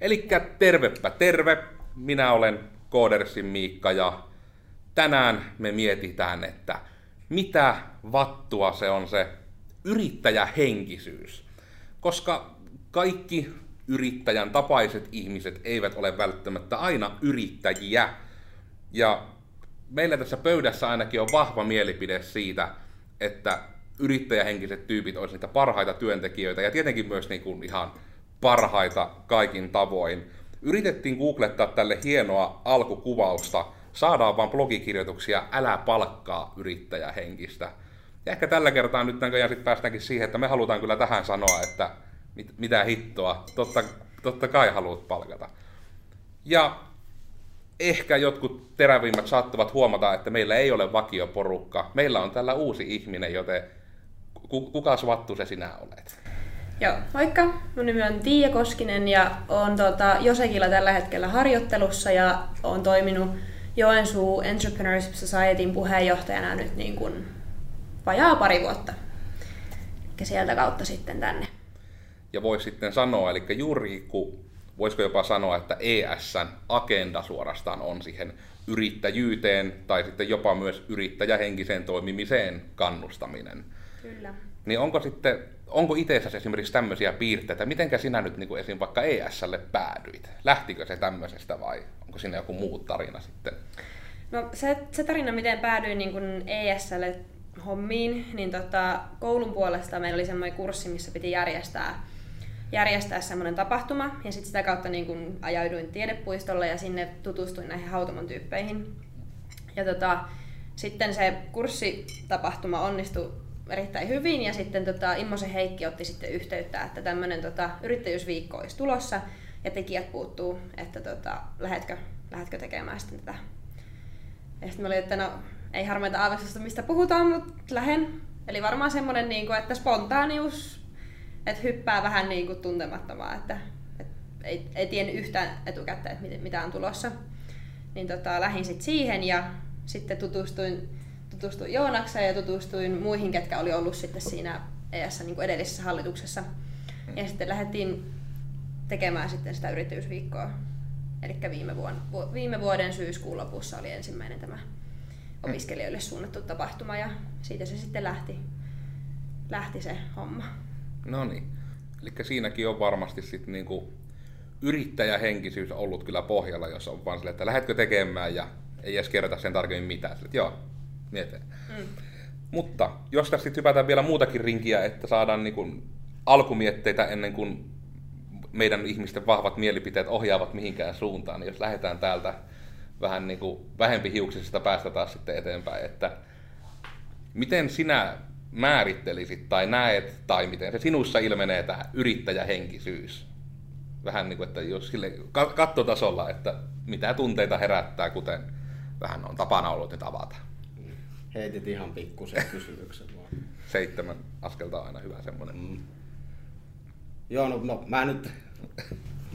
Elikkä tervepä terve, minä olen Koodersin Miikka ja tänään me mietitään, että mitä vattua se on se yrittäjähenkisyys. Koska kaikki yrittäjän tapaiset ihmiset eivät ole välttämättä aina yrittäjiä. Ja meillä tässä pöydässä ainakin on vahva mielipide siitä, että yrittäjähenkiset tyypit olisivat niitä parhaita työntekijöitä ja tietenkin myös niin kuin ihan parhaita kaikin tavoin. Yritettiin googlettaa tälle hienoa alkukuvausta, saadaan vaan blogikirjoituksia, älä palkkaa yrittäjähenkistä. Ja ehkä tällä kertaa nyt näköjään sitten päästäänkin siihen, että me halutaan kyllä tähän sanoa, että mit, mitä hittoa, totta, totta kai haluat palkata. Ja ehkä jotkut terävimmät saattavat huomata, että meillä ei ole vakioporukka. Meillä on tällä uusi ihminen, joten kuka vattu se sinä olet? Joo, moikka. Mun nimi on Tiia Koskinen ja olen tuota, Josekilla tällä hetkellä harjoittelussa ja olen toiminut Joensuu Entrepreneurship Societyn puheenjohtajana nyt niin kuin vajaa pari vuotta. Ja sieltä kautta sitten tänne. Ja voisi sitten sanoa, eli juuri kun voisiko jopa sanoa, että ESN agenda suorastaan on siihen yrittäjyyteen tai sitten jopa myös yrittäjähenkiseen toimimiseen kannustaminen. Kyllä. Niin onko sitten, onko itse esimerkiksi tämmöisiä piirteitä, mitenkä sinä nyt niin kuin esim. vaikka ESL päädyit? Lähtikö se tämmöisestä vai onko siinä joku muu tarina sitten? No se, se tarina, miten päädyin niin kuin ESL hommiin, niin tota, koulun puolesta meillä oli semmoinen kurssi, missä piti järjestää järjestää semmoinen tapahtuma ja sitten sitä kautta niin kun ajauduin tiedepuistolle ja sinne tutustuin näihin hautomon tyyppeihin. Ja tota, sitten se kurssitapahtuma onnistui erittäin hyvin ja sitten tota, Immosen Heikki otti sitten yhteyttä, että tämmöinen tota, yrittäjyysviikko olisi tulossa ja tekijät puuttuu, että tota, lähetkö, lähetkö tekemään sitten tätä. Ja sitten mä olin, että no ei harmeita aavistusta mistä puhutaan, mutta lähen. Eli varmaan semmoinen, niin kuin, että spontaanius, että hyppää vähän niin kuin tuntemattomaa, että, että ei, ei tiennyt yhtään etukäteen, että mitä on tulossa. Niin tota, lähdin sitten siihen ja sitten tutustuin tutustuin Joonakseen ja tutustuin muihin, ketkä oli ollut sitten siinä ES niin kuin edellisessä hallituksessa. Mm. Ja sitten lähdettiin tekemään sitten sitä yrittäjyysviikkoa. Eli viime, vuonna, viime vuoden syyskuun lopussa oli ensimmäinen tämä opiskelijoille suunnattu tapahtuma ja siitä se sitten lähti, lähti se homma. No niin. Eli siinäkin on varmasti sitten niinku yrittäjähenkisyys ollut kyllä pohjalla, jos on vaan sille, että lähdetkö tekemään ja ei edes kerrota sen tarkemmin mitään. Sille, että joo, mietin. Mm. Mutta jos tässä sitten hypätään vielä muutakin rinkiä, että saadaan niin kuin alkumietteitä ennen kuin meidän ihmisten vahvat mielipiteet ohjaavat mihinkään suuntaan, niin jos lähdetään täältä vähän niin kuin vähempi hiuksisesta päästä taas sitten eteenpäin, että miten sinä määrittelisit tai näet, tai miten se sinussa ilmenee tämä yrittäjähenkisyys? Vähän niin kuin, että jos sille kattotasolla, että mitä tunteita herättää, kuten vähän on tapana ollut nyt avata. Heitit ihan pikkusen kysymyksen vaan. Seitsemän askelta on aina hyvä semmoinen. Mm. Joo, no, no mä nyt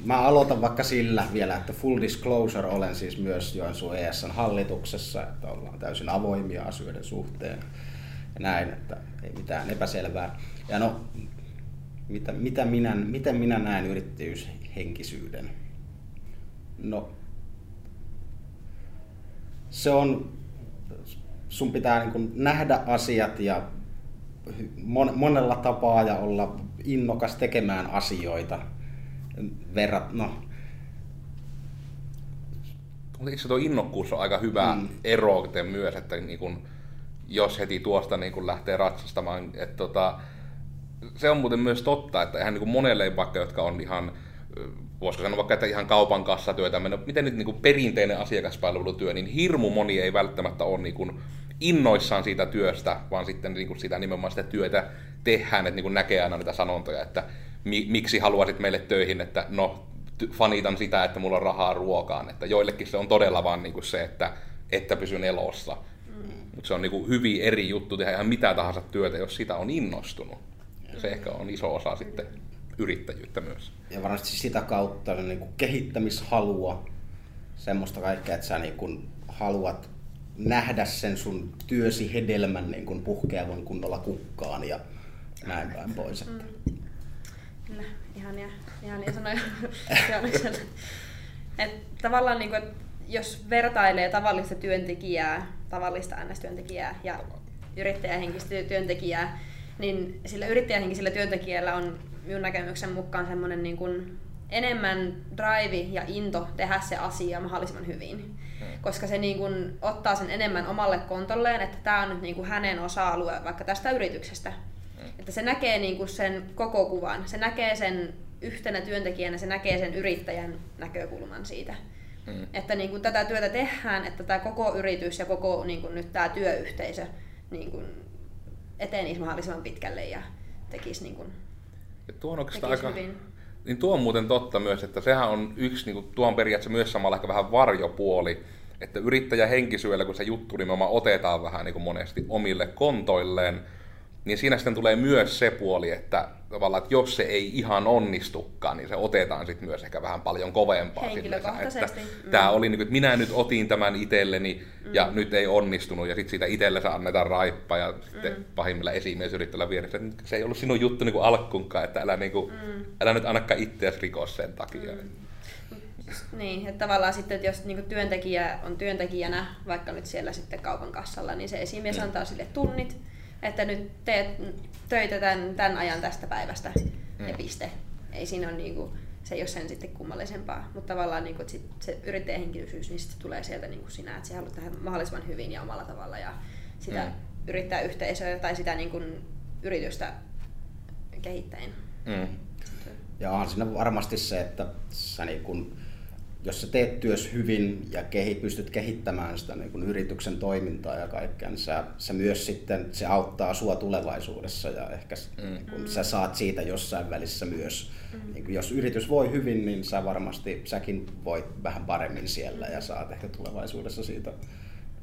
Mä aloitan vaikka sillä vielä, että full disclosure olen siis myös Joensuun ESN hallituksessa, että ollaan täysin avoimia asioiden suhteen ja näin, että ei mitään epäselvää. Ja no, mitä, mitä minä, miten minä näen yrittäjyyshenkisyyden? No, se on sun pitää niin kuin nähdä asiat ja monella tapaa ja olla innokas tekemään asioita. Verrat, no. Eikö tuo innokkuus on aika hyvä mm. ero myös, että niin kun, jos heti tuosta niin kun lähtee ratsastamaan, että tota, se on muuten myös totta, että ihan niin monelle vaikka, jotka on ihan voisiko sanoa vaikka, että ihan kaupan kassatyötä, miten nyt niin kuin perinteinen asiakaspalvelutyö, niin hirmu moni ei välttämättä ole niin kuin innoissaan siitä työstä, vaan sitten niin kuin sitä nimenomaan sitä työtä tehdään, että niin kuin näkee aina niitä sanontoja, että mi, miksi haluaisit meille töihin, että no fanitan sitä, että mulla on rahaa ruokaan, että joillekin se on todella vaan niin kuin se, että, että pysyn elossa. Mm. Mutta se on niin kuin hyvin eri juttu tehdä ihan mitä tahansa työtä, jos sitä on innostunut. Ja se ehkä on iso osa sitten yrittäjyyttä myös. Ja varmasti sitä kautta niin kuin kehittämishalua, semmoista kaikkea, että sä niin kuin haluat nähdä sen sun työsi hedelmän niin kuin puhkeavan kunnolla kukkaan ja näin päin pois. Mm. Kyllä, ihania, ihania sanoja. Et tavallaan niin kuin, että jos vertailee tavallista työntekijää, tavallista NS-työntekijää ja yrittäjähenkistä työntekijää, niin sillä yrittäjähenkisellä työntekijällä on minun näkemyksen mukaan semmoinen niin kuin enemmän drive ja into tehdä se asia mahdollisimman hyvin. Hmm. Koska se niin kuin ottaa sen enemmän omalle kontolleen, että tämä on nyt niin kuin hänen osa-alue vaikka tästä yrityksestä. Hmm. Että se näkee niin kuin sen koko kuvan. Se näkee sen yhtenä työntekijänä, se näkee sen yrittäjän näkökulman siitä. Mm. Että niin kuin tätä työtä tehdään, että tämä koko yritys ja koko niin kuin nyt tämä työyhteisö niin kuin etenisi mahdollisimman pitkälle ja tekisi, niin kuin, ja tuo on tekisi aika, hyvin. Niin tuo on muuten totta myös, että sehän on yksi, niin kuin, tuo on periaatteessa myös samalla ehkä vähän varjopuoli, että yrittäjä henkisyöllä, kun se juttu nimenomaan otetaan vähän niin kuin monesti omille kontoilleen, niin siinä sitten tulee myös se puoli, että tavallaan, että jos se ei ihan onnistukaan, niin se otetaan sitten myös ehkä vähän paljon kovempaa. Henkilökohtaisesti. Että mm. Tämä oli, niin kuin, että minä nyt otin tämän itselleni ja mm. nyt ei onnistunut ja sitten siitä itsellensä annetaan raippa ja sitten mm. pahimmilla esimies yrittää vieressä, että se ei ollut sinun juttu niin kuin alkkunkaan, että älä, niin kuin, mm. älä nyt annakaan itseäsi rikos sen takia. Mm. Niin, että tavallaan sitten, että jos niin työntekijä on työntekijänä, vaikka nyt siellä sitten kaupan kassalla, niin se esimies mm. antaa sille tunnit, että nyt teet töitä tämän, tämän ajan tästä päivästä mm. ja piste. Ei siinä ole niinku, se ei ole sen sitten kummallisempaa, mutta tavallaan niinku, että sit se yrittäjähenkilöisyys, niin sitten tulee sieltä niinku sinä, että sä haluat tehdä mahdollisimman hyvin ja omalla tavalla ja sitä mm. yrittää yhteisöä tai sitä niinku yritystä kehittäen. Mm. Ja onhan siinä varmasti se, että sä niin kun jos sä teet työs hyvin ja kehi, pystyt kehittämään sitä niin kun yrityksen toimintaa ja kaikkea, niin sä, sä myös sitten, se auttaa sua tulevaisuudessa ja ehkä mm. kun sä saat siitä jossain välissä myös. Mm. Niin jos yritys voi hyvin, niin sä varmasti, säkin voit vähän paremmin siellä ja saat ehkä tulevaisuudessa siitä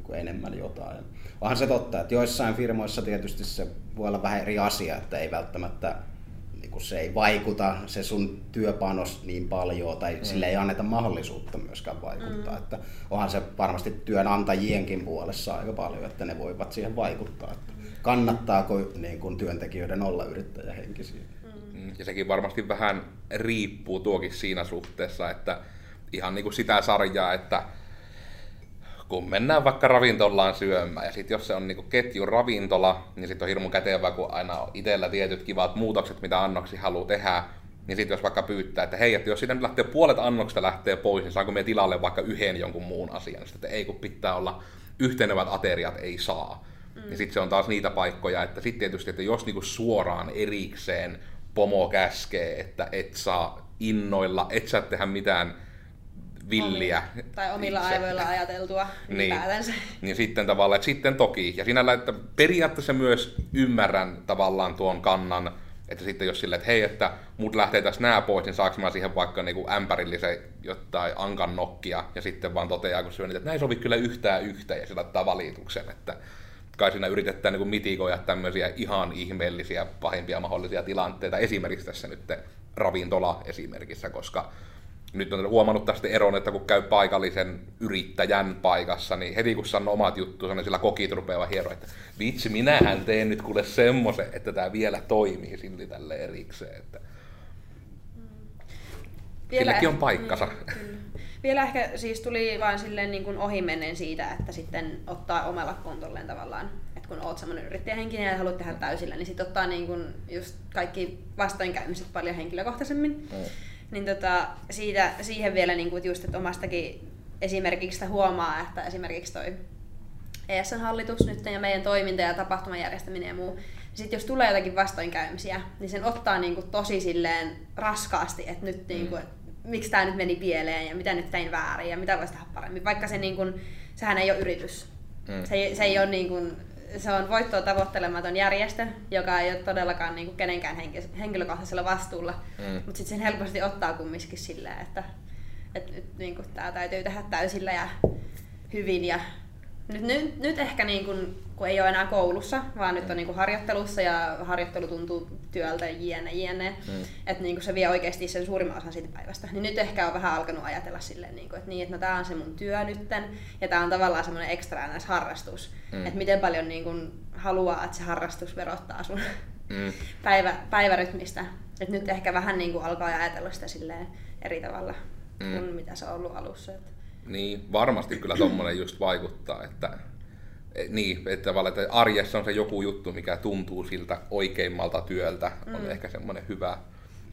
niin enemmän jotain. Onhan se totta, että joissain firmoissa tietysti se voi olla vähän eri asia, että ei välttämättä kun se ei vaikuta se sun työpanos niin paljon tai mm. sille ei anneta mahdollisuutta myöskään vaikuttaa. Mm. Että onhan se varmasti työnantajienkin puolessa aika paljon, että ne voivat siihen vaikuttaa. Että kannattaako niin kun työntekijöiden olla yrittäjähenkisiä? Mm. mm. Ja sekin varmasti vähän riippuu tuokin siinä suhteessa, että ihan niin kuin sitä sarjaa, että kun mennään vaikka ravintolaan syömään, ja sitten jos se on niinku ketjun ravintola, niin sitten on hirmu kätevä, kun aina on itsellä tietyt kivat muutokset, mitä annoksi haluaa tehdä, niin sitten jos vaikka pyytää, että hei, että jos siitä nyt lähtee puolet annoksesta lähtee pois, niin saanko me tilalle vaikka yhden jonkun muun asian? Sitten, että ei, kun pitää olla yhtenevät ateriat, ei saa. Mm. Niin sitten se on taas niitä paikkoja, että sitten tietysti, että jos niinku suoraan erikseen pomo käskee, että et saa innoilla, et saa tehdä mitään villiä. Omi, tai omilla itse. aivoilla ajateltua niin, niin sitten tavallaan, että sitten toki. Ja sinällä, että periaatteessa myös ymmärrän tavallaan tuon kannan, että sitten jos silleen, että hei, että mut lähtee tässä nää pois, niin saaks mä siihen vaikka niinku ämpärillisen jotain ankan nokkia, ja sitten vaan toteaa, kun syön niitä, että näin sovi kyllä yhtään yhtä, ja sillä ottaa valituksen, että kai siinä yritetään niin mitikoida tämmöisiä ihan ihmeellisiä, pahimpia mahdollisia tilanteita, esimerkiksi tässä nyt ravintola esimerkissä, koska nyt on huomannut tästä eron, että kun käy paikallisen yrittäjän paikassa, niin heti kun sanoo omat juttuunsa, niin sillä kokit rupeaa hieroa, että vitsi, minähän teen nyt kuule semmoisen, että tämä vielä toimii silti tälle erikseen. Että... Vielä on paikkansa. Mm, Vielä ehkä siis tuli vain silleen niin kuin ohimennen siitä, että sitten ottaa omalla kontolleen tavallaan, että kun oot semmoinen yrittäjähenkinen ja haluat tehdä täysillä, niin sitten ottaa niin kuin just kaikki vastoinkäymiset paljon henkilökohtaisemmin. Mm niin tota, siitä, siihen vielä niin kuin just, että omastakin esimerkiksi huomaa, että esimerkiksi toi ESN-hallitus nyt ja meidän toiminta ja tapahtuman järjestäminen ja muu, niin sitten jos tulee jotakin vastoinkäymisiä, niin sen ottaa niin kuin tosi silleen raskaasti, että nyt niin kuin, mm. miksi tämä nyt meni pieleen ja mitä nyt tein väärin ja mitä voisi tehdä paremmin, vaikka se niin kuin, sehän ei ole yritys. Mm. Se, ei, se ei ole niin kuin, se on voittoa tavoittelematon järjestö, joka ei ole todellakaan niin kuin kenenkään henkilökohtaisella vastuulla, mm. mutta sitten sen helposti ottaa kumminkin silleen, että, että nyt niin kuin, tämä täytyy tehdä täysillä ja hyvin ja nyt, nyt, nyt ehkä niin kuin, kun ei ole enää koulussa, vaan nyt on niin harjoittelussa ja harjoittelu tuntuu työltä jne, jne mm. että niin se vie oikeasti sen suurimman osan siitä päivästä. Niin nyt ehkä on vähän alkanut ajatella silleen, niin kuin, että, niin, että no, tämä on se mun työ nytten ja tämä on tavallaan semmoinen ekstra harrastus. Mm. Että miten paljon niin kuin, haluaa, että se harrastus verottaa sun mm. päivä, päivärytmistä. Et nyt ehkä vähän niin kuin alkaa ajatella sitä silleen eri tavalla mm. kuin mitä se on ollut alussa. Et. Niin, varmasti kyllä tuommoinen just vaikuttaa, että e, niin, että tavallaan että arjessa on se joku juttu, mikä tuntuu siltä oikeimmalta työltä, mm. on ehkä semmoinen hyvä,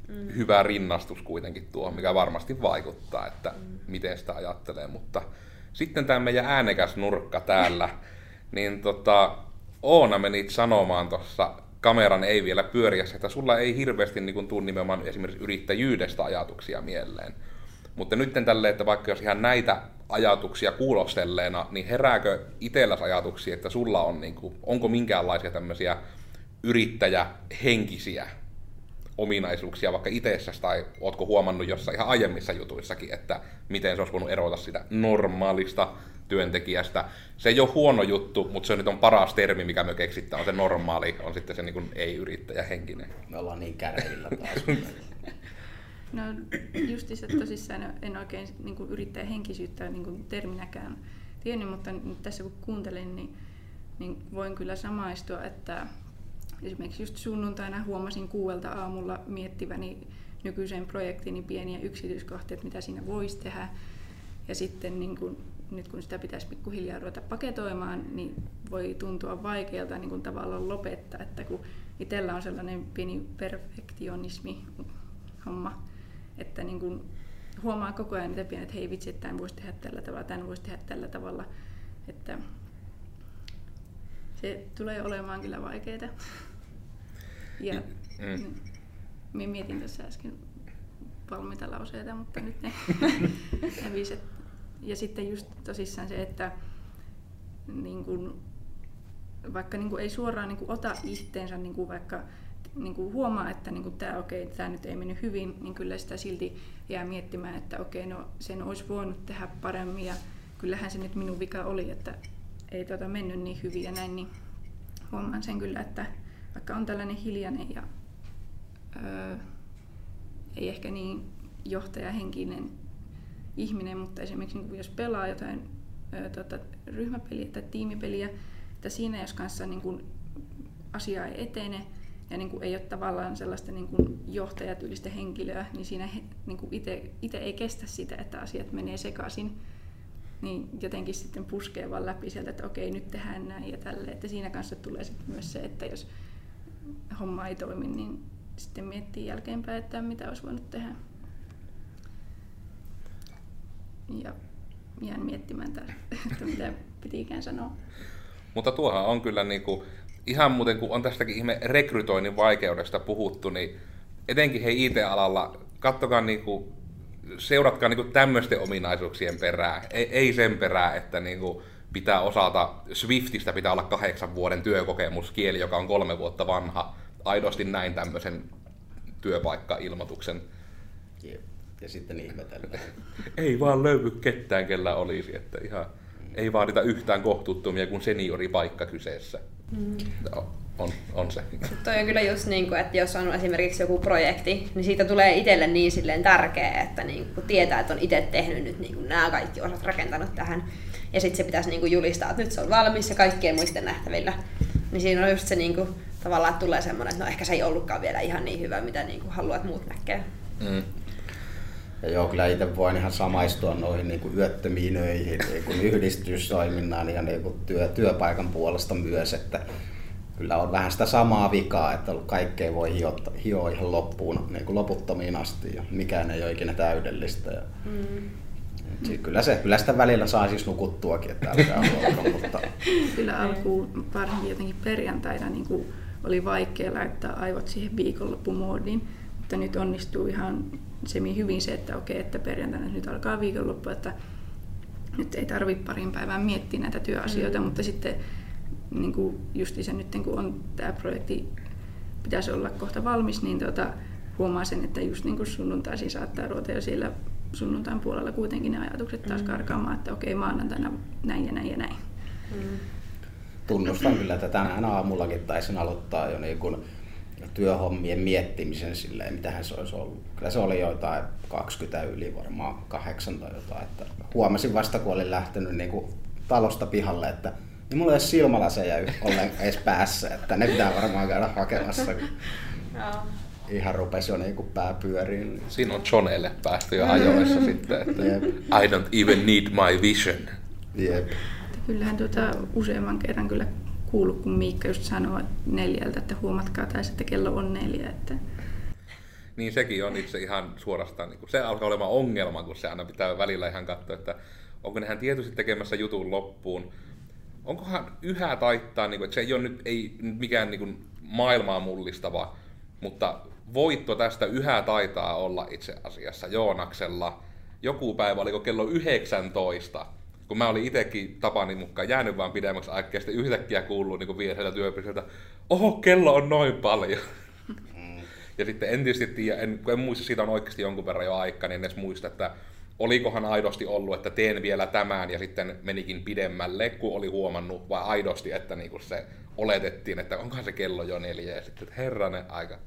mm. hyvä rinnastus kuitenkin tuo, mikä varmasti vaikuttaa, että mm. miten sitä ajattelee, mutta sitten tämä meidän äänekäs nurkka täällä, niin tota, Oona menit sanomaan tuossa kameran ei vielä pyöriässä, että sulla ei hirveästi niin tule nimenomaan esimerkiksi yrittäjyydestä ajatuksia mieleen. Mutta nyt tälle, että vaikka jos ihan näitä ajatuksia kuulostelleena, niin herääkö itselläsi ajatuksia, että sulla on, niin kuin, onko minkäänlaisia tämmöisiä yrittäjähenkisiä ominaisuuksia vaikka itsessäsi, tai ootko huomannut jossain ihan aiemmissa jutuissakin, että miten se olisi voinut erota sitä normaalista työntekijästä. Se ei ole huono juttu, mutta se nyt on paras termi, mikä me keksittää, on se normaali, on sitten se niin ei-yrittäjähenkinen. Me ollaan niin käreillä taas. No justiinsa tosissaan en oikein niin kuin yrittäjähenkisyyttä niin kuin terminäkään tiennyt, mutta tässä kun kuuntelin, niin, niin voin kyllä samaistua, että esimerkiksi just sunnuntaina huomasin kuuelta aamulla miettiväni nykyisen projektini pieniä yksityiskohtia, että mitä siinä voisi tehdä. Ja sitten niin kun, nyt kun sitä pitäisi pikkuhiljaa ruveta paketoimaan, niin voi tuntua vaikealta niin kun tavallaan lopettaa, että kun itsellä on sellainen pieni perfektionismi homma, että niin kun huomaa koko ajan niitä pienet, että hei vitsi, että tämän voisi tehdä tällä tavalla, tämän voisi tehdä tällä tavalla. Että se tulee olemaan kyllä vaikeaa. Ja mm. minä mietin tässä äsken valmiita lauseita, mutta nyt ne häviset. Ja sitten just tosissaan se, että niin kun, vaikka niin kun ei suoraan niin kun ota itteensä, niin kun vaikka niin kun huomaa, että niin tämä okei, tämä nyt ei mennyt hyvin, niin kyllä sitä silti jää miettimään, että okei, no sen olisi voinut tehdä paremmin ja kyllähän se nyt minun vika oli, että ei tuota mennyt niin hyvin ja näin, niin huomaan sen kyllä, että vaikka on tällainen hiljainen ja öö, ei ehkä niin johtajahenkinen ihminen, mutta esimerkiksi niin jos pelaa jotain öö, tota, ryhmäpeliä tai tiimipeliä, että siinä jos kanssa niin kuin asia ei etene ja niin kuin ei ole tavallaan sellaista niin kuin johtajatyylistä henkilöä, niin siinä niin kuin itse ei kestä sitä, että asiat menee sekaisin niin jotenkin sitten puskee vaan läpi sieltä, että okei, nyt tehdään näin ja tälle. Että siinä kanssa tulee sitten myös se, että jos homma ei toimi, niin sitten miettii jälkeenpäin, että mitä olisi voinut tehdä. Ja jään miettimään, että mitä pitikään sanoa. Mutta tuohan on kyllä niin kuin, ihan muuten, kun on tästäkin ihme rekrytoinnin vaikeudesta puhuttu, niin etenkin hei IT-alalla, kattokaa niin kuin, seuratkaa niin kuin tämmöisten ominaisuuksien perää, ei, ei sen perää, että niin kuin, pitää osata, Swiftistä pitää olla kahdeksan vuoden työkokemuskieli, joka on kolme vuotta vanha, aidosti näin tämmöisen työpaikka-ilmoituksen. Jep. Ja sitten ihmetellään. ei vaan löydy ketään, kellä olisi, että ihan mm. ei vaadita yhtään kohtuuttomia kuin senioripaikka kyseessä. Mm. No, on, on se. Toi on kyllä just niin kuin, että jos on esimerkiksi joku projekti, niin siitä tulee itselle niin silleen tärkeä, että niin kuin tietää, että on itse tehnyt nyt niin kuin nämä kaikki osat rakentanut tähän. Ja sitten se pitäisi niin kuin julistaa, että nyt se on valmis ja kaikkien muiden nähtävillä. Niin siinä on just se niin kuin, tavallaan että tulee semmoinen, että no ehkä se ei ollutkaan vielä ihan niin hyvä, mitä niin kuin haluat muut näkee. Mm. Ja joo, kyllä itse voin ihan samaistua noihin niin kuin yöttömiin öihin, niin kuin yhdistystoiminnan ja niin kuin työ, työpaikan puolesta myös, että kyllä on vähän sitä samaa vikaa, että kaikkea voi hioa, hioa ihan loppuun, niin kuin loputtomiin asti ja mikään ei ole ikinä täydellistä. Ja, mm. Kyllä, se, kyllä sitä välillä saa siis nukuttuakin, että älkää mutta... Kyllä alkuun varsinkin jotenkin perjantaina niin kuin oli vaikea laittaa aivot siihen viikonloppumoodiin, mutta nyt onnistuu ihan semi hyvin se, että okei, että perjantaina nyt alkaa viikonloppu, että nyt ei tarvitse parin päivän miettiä näitä työasioita, mm. mutta sitten niin kuin justi se nyt kun on tämä projekti pitäisi olla kohta valmis, niin tuota, huomaa sen, että just niin kuin sunnuntaisin saattaa ruveta jo siellä sunnuntain puolella kuitenkin ne ajatukset taas mm. karkaamaan, että okei maanantaina näin ja näin ja näin. Mm. Tunnustan kyllä, että tänään aamullakin taisin aloittaa jo niin kuin työhommien miettimisen silleen, mitähän se olisi ollut. Kyllä se oli jotain 20 yli varmaan kahdeksan tai jotain. Että huomasin vasta, kun olin lähtenyt niin kuin talosta pihalle, että Niin mulla ei ole silmälaseja ollen edes päässä, että ne pitää varmaan käydä hakemassa. Ihan rupesi jo niinku pää pyöriin. Niin. Siinä on Johnelle päästy jo ajoissa sitten, että Jep. I don't even need my vision. Jep. Että Kyllähän tuota useamman kerran kyllä kuullut, kun Miikka just sanoo neljältä, että huomatkaa taas, että kello on neljä. Että Niin sekin on itse ihan suorastaan, niin se alkaa olemaan ongelma, kun se aina pitää välillä ihan katsoa, että onko nehän tietysti tekemässä jutun loppuun. Onkohan yhä taittaa, niin että se ei ole nyt ei mikään niin maailmaa mullistava, mutta voitto tästä yhä taitaa olla itse asiassa Joonaksella. Joku päivä, oliko kello 19, kun mä olin itsekin Tapani mukaan jäänyt vaan pidemmäksi aikaa, ja sitten yhtäkkiä kuuluu niin vierellä työpisteeltä, oho, kello on noin paljon. Ja sitten en tietysti tiedä, en, kun en muista, siitä on oikeasti jonkun verran jo aikaa, niin en edes muista, että olikohan aidosti ollut, että teen vielä tämän ja sitten menikin pidemmälle, kun oli huomannut, vai aidosti, että niinku se oletettiin, että onkohan se kello jo neljä, ja sitten, että herranen aika.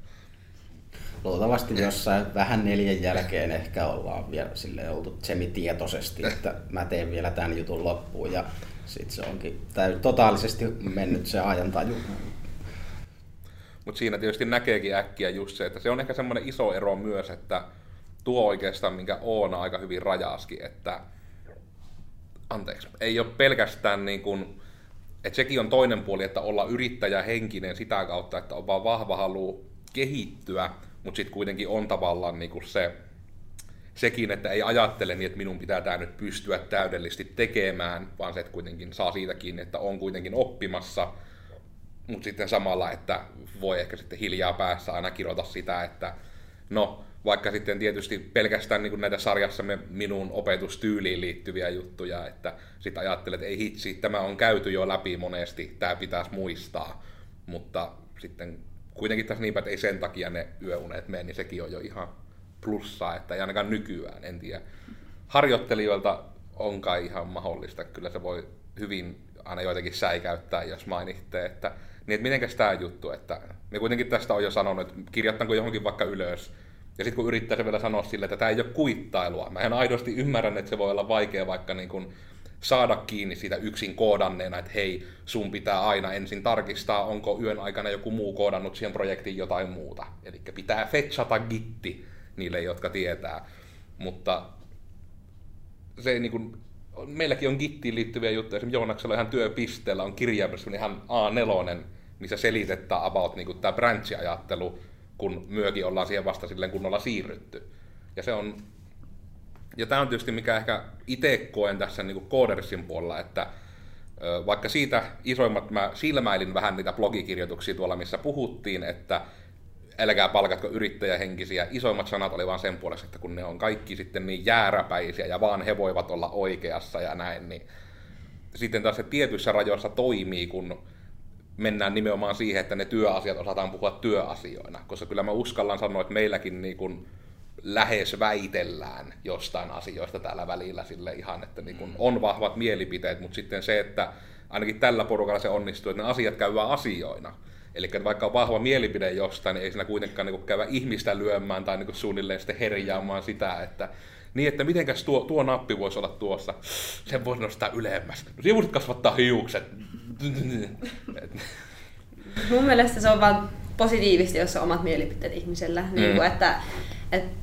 Luultavasti jossain vähän neljän jälkeen ehkä ollaan vielä sille oltu semitietoisesti, että mä teen vielä tämän jutun loppuun ja sit se onkin täy- totaalisesti mennyt se ajantaju. Mutta siinä tietysti näkeekin äkkiä just se, että se on ehkä semmoinen iso ero myös, että tuo oikeastaan, minkä Oona aika hyvin rajaskin, että anteeksi, ei ole pelkästään niin kuin, että sekin on toinen puoli, että olla yrittäjähenkinen sitä kautta, että on vaan vahva halu kehittyä, mutta sitten kuitenkin on tavallaan niin kuin se, sekin, että ei ajattele niin, että minun pitää tämä nyt pystyä täydellisesti tekemään, vaan se, että kuitenkin saa siitä kiinni, että on kuitenkin oppimassa, mutta sitten samalla, että voi ehkä sitten hiljaa päässä aina kirjoita sitä, että no, vaikka sitten tietysti pelkästään niin kuin näitä sarjassamme minun opetustyyliin liittyviä juttuja, että sitten ajattelet, että ei hitsi, tämä on käyty jo läpi monesti, tämä pitäisi muistaa, mutta sitten kuitenkin tässä niinpä, että ei sen takia ne yöunet mene, niin sekin on jo ihan plussaa, että ei ainakaan nykyään, en tiedä. Harjoittelijoilta on kai ihan mahdollista, kyllä se voi hyvin aina joitakin säikäyttää, jos mainitte, että niin, että mitenkäs tämä juttu, että me kuitenkin tästä on jo sanonut, että kirjoittaanko johonkin vaikka ylös, ja sitten kun yrittää se vielä sanoa sille, että tämä ei ole kuittailua, mä en aidosti ymmärrän, että se voi olla vaikea vaikka niin kuin saada kiinni siitä yksin koodanneena, että hei, sun pitää aina ensin tarkistaa, onko yön aikana joku muu koodannut siihen projektiin jotain muuta. Eli pitää fetchata gitti niille, jotka tietää. Mutta se niin kuin, meilläkin on Gittiin liittyviä juttuja. Esimerkiksi Joonaksella ihan työpisteellä on kirjaimessa ihan A4, missä selitetään about niin tämä branch-ajattelu, kun myökin ollaan siihen vasta silleen kunnolla siirrytty. Ja se on ja tämä on tietysti mikä ehkä itse koen tässä niin Codersin puolella, että vaikka siitä isoimmat mä silmäilin vähän niitä blogikirjoituksia tuolla, missä puhuttiin, että älkää palkatko yrittäjähenkisiä. Isoimmat sanat oli vaan sen puolesta, että kun ne on kaikki sitten niin jääräpäisiä ja vaan he voivat olla oikeassa ja näin, niin sitten taas se tietyissä rajoissa toimii, kun mennään nimenomaan siihen, että ne työasiat osataan puhua työasioina. Koska kyllä mä uskallan sanoa, että meilläkin niin kuin lähes väitellään jostain asioista täällä välillä sille ihan, että niin kuin on vahvat mielipiteet, mutta sitten se, että ainakin tällä porukalla se onnistuu, että ne asiat käydään asioina. Eli vaikka on vahva mielipide jostain, niin ei siinä kuitenkaan niin käydä ihmistä lyömään tai niin suunnilleen sitten herjaamaan sitä, että niin, että mitenkäs tuo, tuo nappi voisi olla tuossa. Sen voisi nostaa ylemmäs. No voisit kasvattaa hiukset. Mun mielestä se on vaan positiivisesti, jos on omat mielipiteet ihmisellä. Mm. Niin kuin, että, että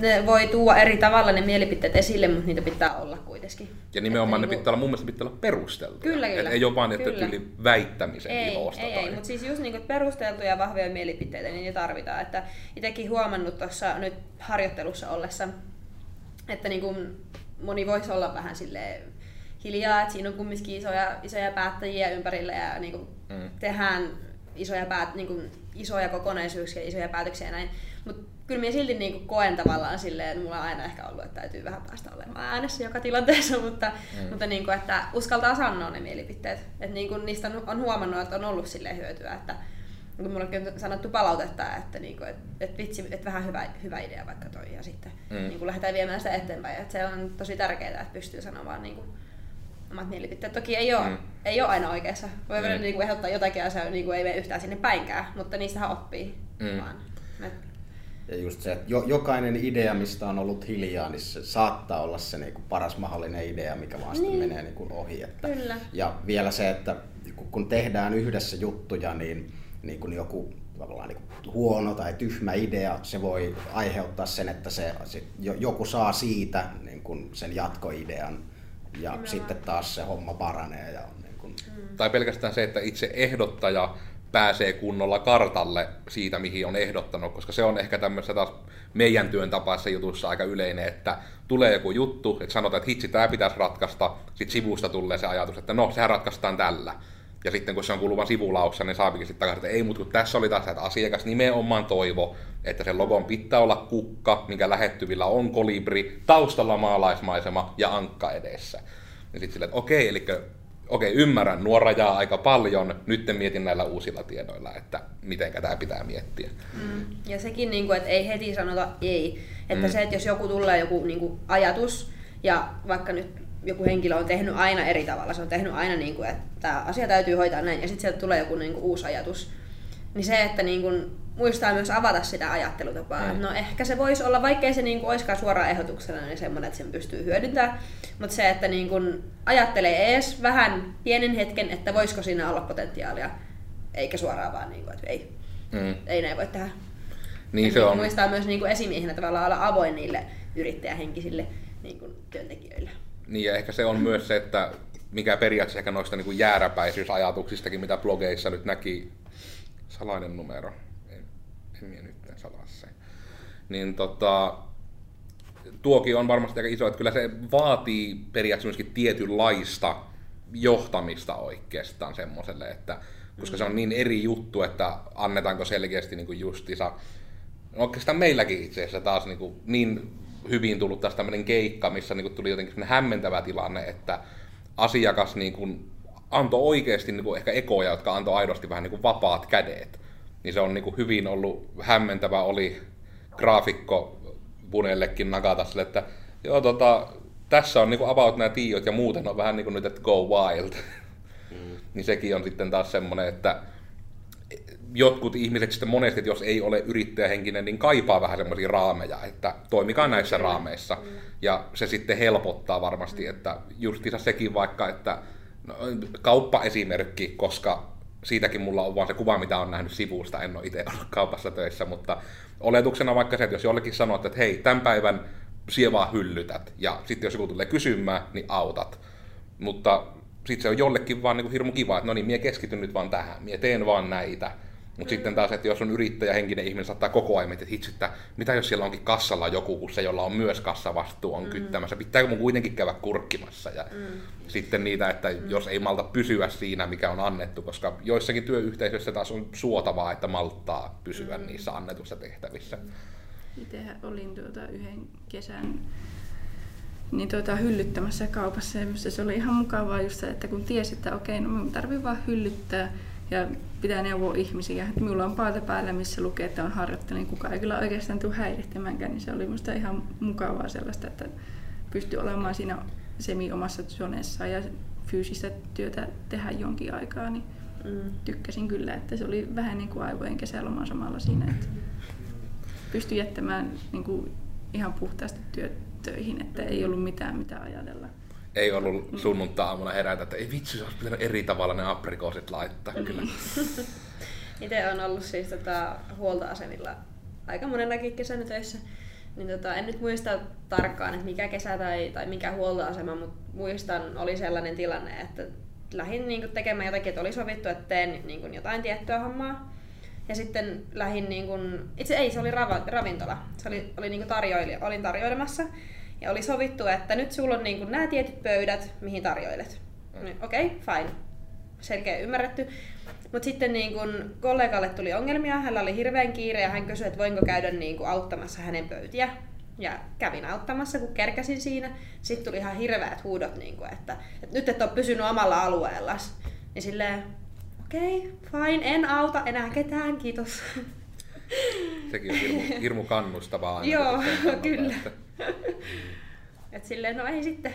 ne voi tuoda eri tavalla ne mielipiteet esille, mutta niitä pitää olla kuitenkin. Ja nimenomaan että ne niinku- pitää olla, mun mielestä pitää olla perusteltuja. Kyllä, kyllä. Et ei ole vaan, että Kyllä. tyyli väittämisen Ei, ilosta. ei, tai... ei mutta siis just niinku perusteltuja vahvoja mielipiteitä, niin ne tarvitaan. Että itsekin huomannut tuossa nyt harjoittelussa ollessa, että niinku moni voisi olla vähän silleen hiljaa, että siinä on kumminkin isoja, isoja päättäjiä ympärillä ja niinku Mm. tehdään isoja, päät, niinku, isoja kokonaisuuksia, isoja päätöksiä ja näin. Mutta kyllä minä silti niinku koen tavallaan silleen, että mulla on aina ehkä ollut, että täytyy vähän päästä olemaan äänessä joka tilanteessa, mutta, mm. mutta niinku, että uskaltaa sanoa ne mielipiteet. Että niinku, niistä on, huomannut, että on ollut silleen hyötyä, että kun mulla on sanottu palautetta, että, niinku, et, et vitsi, että vähän hyvä, hyvä idea vaikka toi, ja sitten Mm. niinku, lähdetään viemään sitä eteenpäin. Että se on tosi tärkeää, että pystyy sanomaan niinku, omat mielipiteet. Toki ei ole, Mm. ei ole aina oikeassa. Voi Mm. mm. niinku, ehdottaa jotakin asiaa, niinku, ei mene yhtään sinne päinkään, mutta niistähän oppii Mm. vaan. Et, Ja just se, että jo, jokainen idea, mistä on ollut hiljaa, niin se saattaa olla se niin kuin paras mahdollinen idea, mikä vaan sitten Niin. menee niin kuin ohi. Että, Kyllä. Ja vielä se, että kun- kun tehdään yhdessä juttuja, niin, niin kun joku tavallaan niin kuin huono tai tyhmä idea, se voi aiheuttaa sen, että se, se jo- joku saa siitä niin kuin sen jatkoidean ja Nimenomaan. sitten taas se homma paranee. Ja niin kuin, Tai pelkästään se, että itse ehdottaja pääsee kunnolla kartalle siitä, mihin on ehdottanut, koska se on ehkä tämmöisessä taas meidän työn tapaisessa jutussa aika yleinen, että tulee joku juttu, että sanotaan, että hitsi, tämä pitäisi ratkaista, sitten sivusta tulee se ajatus, että no, sehän ratkaistaan tällä. Ja sitten kun se on kuluvan sivulaussa, niin saapikin sitten takaisin, että ei, mutta kun tässä oli taas, että asiakas nimenomaan toivo, että sen logon pitää olla kukka, minkä lähettyvillä on kolibri, taustalla maalaismaisema ja ankka edessä. Ja sitten silleen, että okei, eli okei, ymmärrän, nuo rajaa aika paljon, nyt mietin näillä uusilla tiedoilla, että miten tämä pitää miettiä. Mm. Ja sekin, niin kuin, että ei heti sanota ei. Että Mm. se, että jos joku tulee joku niin kuin, ajatus, ja vaikka nyt joku henkilö on tehnyt aina eri tavalla, se on tehnyt aina, niin kuin, että tämä asia täytyy hoitaa näin, ja sitten sieltä tulee joku niin kuin, uusi ajatus, niin se, että niin kuin, muistaa myös avata sitä ajattelutapaa. Mm. No ehkä se voisi olla, vaikkei se niin kuin, olisikaan suoraan ehdotuksena, niin semmoinen, että sen pystyy hyödyntämään. Mutta se, että niin kuin, ajattelee ees vähän pienen hetken, että voisiko siinä olla potentiaalia, eikä suoraan vaan, niin kuin, että ei, Mm. ei näin voi tehdä. Niin Et se on. Muistaa myös niin kuin esimiehenä tavallaan olla avoin niille yrittäjähenkisille niin kuin työntekijöille. Niin ja ehkä se on myös se, että mikä periaatteessa ehkä noista niin kuin jääräpäisyysajatuksistakin, mitä blogeissa nyt näki, salainen numero, minä nyt en salaa se. Niin tota, tuokin on varmasti aika iso, että kyllä se vaatii periaatteessa myöskin tietynlaista johtamista oikeastaan semmoiselle, että koska se on niin eri juttu, että annetaanko selkeästi niin kuin justiinsa, no oikeastaan meilläkin itse asiassa taas niin, kuin niin hyvin tullut taas tämmöinen keikka, missä niin kuin tuli jotenkin semmoinen hämmentävä tilanne, että asiakas niin kuin antoi oikeasti niin kuin ehkä ekoja, jotka antoi aidosti vähän niin kuin vapaat kädet. Niin se on niin kuin hyvin ollut hämmentävä oli graafikko Bunellekin nakata sille, että joo tota, tässä on niinku about nämä tiiot ja muuten on vähän niinku nyt, että go wild. niin sekin on sitten taas semmoinen, että jotkut ihmiset sitten monesti, että jos ei ole yrittäjähenkinen, niin kaipaa vähän semmoisia raameja, että toimikaa näissä raameissa. Ja se sitten helpottaa varmasti, että justiinsa sekin vaikka, että no, kauppaesimerkki, koska siitäkin mulla on vaan se kuva, mitä on nähnyt sivusta, en ole itse ollut kaupassa töissä, mutta oletuksena vaikka se, että jos jollekin sanot, että hei, tämän päivän sie vaan hyllytät, ja sitten jos joku tulee kysymään, niin autat. Mutta sitten se on jollekin vaan niin kuin hirmu kiva, että no niin, mie keskityn nyt vaan tähän, mie teen vaan näitä. Mutta sitten taas, että jos on yrittäjähenkinen ihminen, saattaa koko ajan miettiä, että hitsi, että mitä jos siellä onkin kassalla joku, kun se, jolla on myös kassavastuu, on mm. kyttämässä. Pitääkö mun kuitenkin käydä kurkkimassa? Ja mm. sitten niitä, että mm. jos ei malta pysyä siinä, mikä on annettu, koska joissakin työyhteisöissä taas on suotavaa, että malttaa pysyä mm. niissä annetussa tehtävissä. Itsehän olin tuota yhden kesän niin tuota, hyllyttämässä kaupassa ja se oli ihan mukavaa just se, että kun tiesi, että okei, no minun tarvii vaan hyllyttää ja pitää neuvoa ihmisiä. Että minulla on paata päällä, missä lukee, että on harjoittelin, kukaan ei kyllä oikeastaan tule häirihtämäänkään, niin se oli minusta ihan mukavaa sellaista, että pystyi olemaan siinä semi-omassa zoneessa ja fyysistä työtä tehdä jonkin aikaa, niin Mm. tykkäsin kyllä, että se oli vähän niin kuin aivojen kesäloma samalla siinä, että pystyi jättämään niin kuin ihan puhtaasti työt töihin, että ei ollut mitään mitä ajatella. Ei ollut sunnuntai-aamuna herätä, että ei vitsi, se olisi pitänyt eri tavalla ne aprikoosit laittaa. Kyllä. Itse on ollut siis tota, huoltoasemilla aika monenakin kesänä töissä. Niin tota, en nyt muista tarkkaan, että mikä kesä tai, tai mikä huoltoasema, mutta muistan, oli sellainen tilanne, että lähdin niin tekemään jotakin, että oli sovittu, että teen niin jotain tiettyä hommaa. Ja sitten lähdin, niin kuin, itse ei, se oli ravintola. Se oli, oli niin tarjoili, olin tarjoilemassa. Ja oli sovittu, että nyt sulla on niin nämä tietyt pöydät, mihin tarjoilet. Niin, Okei, okay, fine. Selkeä ymmärretty. Mutta sitten niin kun kollegalle tuli ongelmia, hänellä oli hirveän kiire ja hän kysyi, että voinko käydä niin kun auttamassa hänen pöytiä. Ja kävin auttamassa, kun kerkäsin siinä. Sitten tuli ihan hirveät huudot, niin kun, että, että nyt et ole pysynyt omalla alueella. Niin silleen, okei, okay, fine, en auta enää ketään, kiitos. Sekin on hirmu, hirmu kannustavaa. aina Joo, kannalta, kyllä. että- Et silleen, no ei sitten.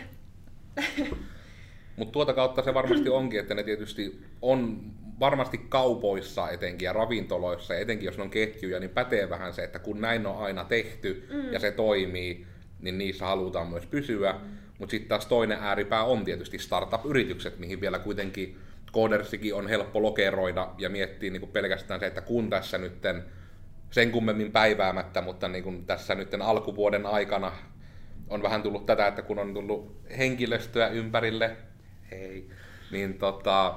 Mutta tuota kautta se varmasti onkin, että ne tietysti on varmasti kaupoissa etenkin ja ravintoloissa, ja etenkin jos ne on ketjuja, niin pätee vähän se, että kun näin on aina tehty mm. ja se toimii, niin niissä halutaan myös pysyä. Mm. Mutta sitten taas toinen ääripää on tietysti startup-yritykset, mihin vielä kuitenkin koodersikin on helppo lokeroida ja miettiä niin kuin pelkästään se, että kun tässä nytten sen kummemmin päiväämättä, mutta niin kuin tässä nyt alkuvuoden aikana on vähän tullut tätä, että kun on tullut henkilöstöä ympärille, hei, niin tota,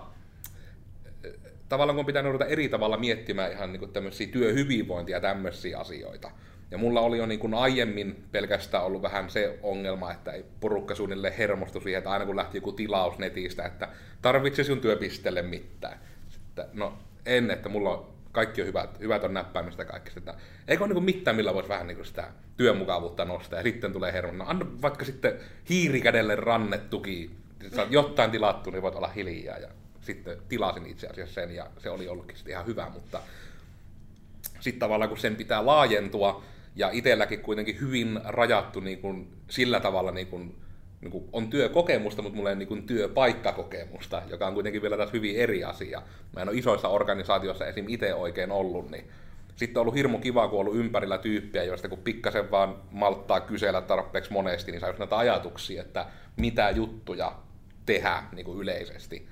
tavallaan kun pitää ruveta eri tavalla miettimään ihan niin tämmöisiä työhyvinvointia ja tämmöisiä asioita. Ja mulla oli jo niin kuin aiemmin pelkästään ollut vähän se ongelma, että ei porukka suunnilleen hermostu siihen, että aina kun lähti joku tilaus netistä, että tarvitse sun työpisteelle mitään. Sitten, no en, että mulla on, kaikki on hyvät, hyvät on näppäimistä kaikki sitä. Eikö ole niin mitään, millä voisi vähän niin sitä työmukavuutta nostaa ja sitten tulee hermo. No anna vaikka sitten hiirikädelle rannetuki, sä oot jotain tilattu, niin voit olla hiljaa. Ja sitten tilasin itse asiassa sen ja se oli ollutkin sitten ihan hyvä, mutta sitten tavallaan kun sen pitää laajentua, ja itselläkin kuitenkin hyvin rajattu niin kuin, sillä tavalla niin kuin, niin kuin, on työkokemusta, mutta mulla ei niin kuin, työpaikkakokemusta, joka on kuitenkin vielä taas hyvin eri asia. Mä en ole isoissa organisaatioissa esim. itse oikein ollut, niin sitten on ollut hirmu kiva, kun on ollut ympärillä tyyppiä, joista kun pikkasen vaan malttaa kysellä tarpeeksi monesti, niin saa näitä ajatuksia, että mitä juttuja tehdä niin kuin yleisesti.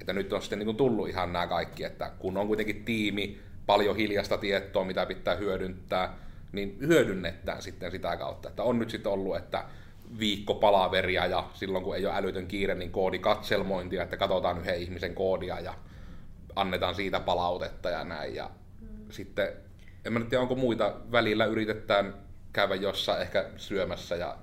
Että nyt on sitten niin kuin tullut ihan nämä kaikki, että kun on kuitenkin tiimi, paljon hiljasta tietoa, mitä pitää hyödyntää, niin hyödynnetään sitten sitä kautta. Että on nyt sitten ollut, että viikko palaveria ja silloin kun ei ole älytön kiire, niin koodikatselmointia, että katsotaan yhden ihmisen koodia ja annetaan siitä palautetta ja näin. Ja mm. sitten, en mä nyt tiedä, onko muita välillä yritetään käydä jossain ehkä syömässä ja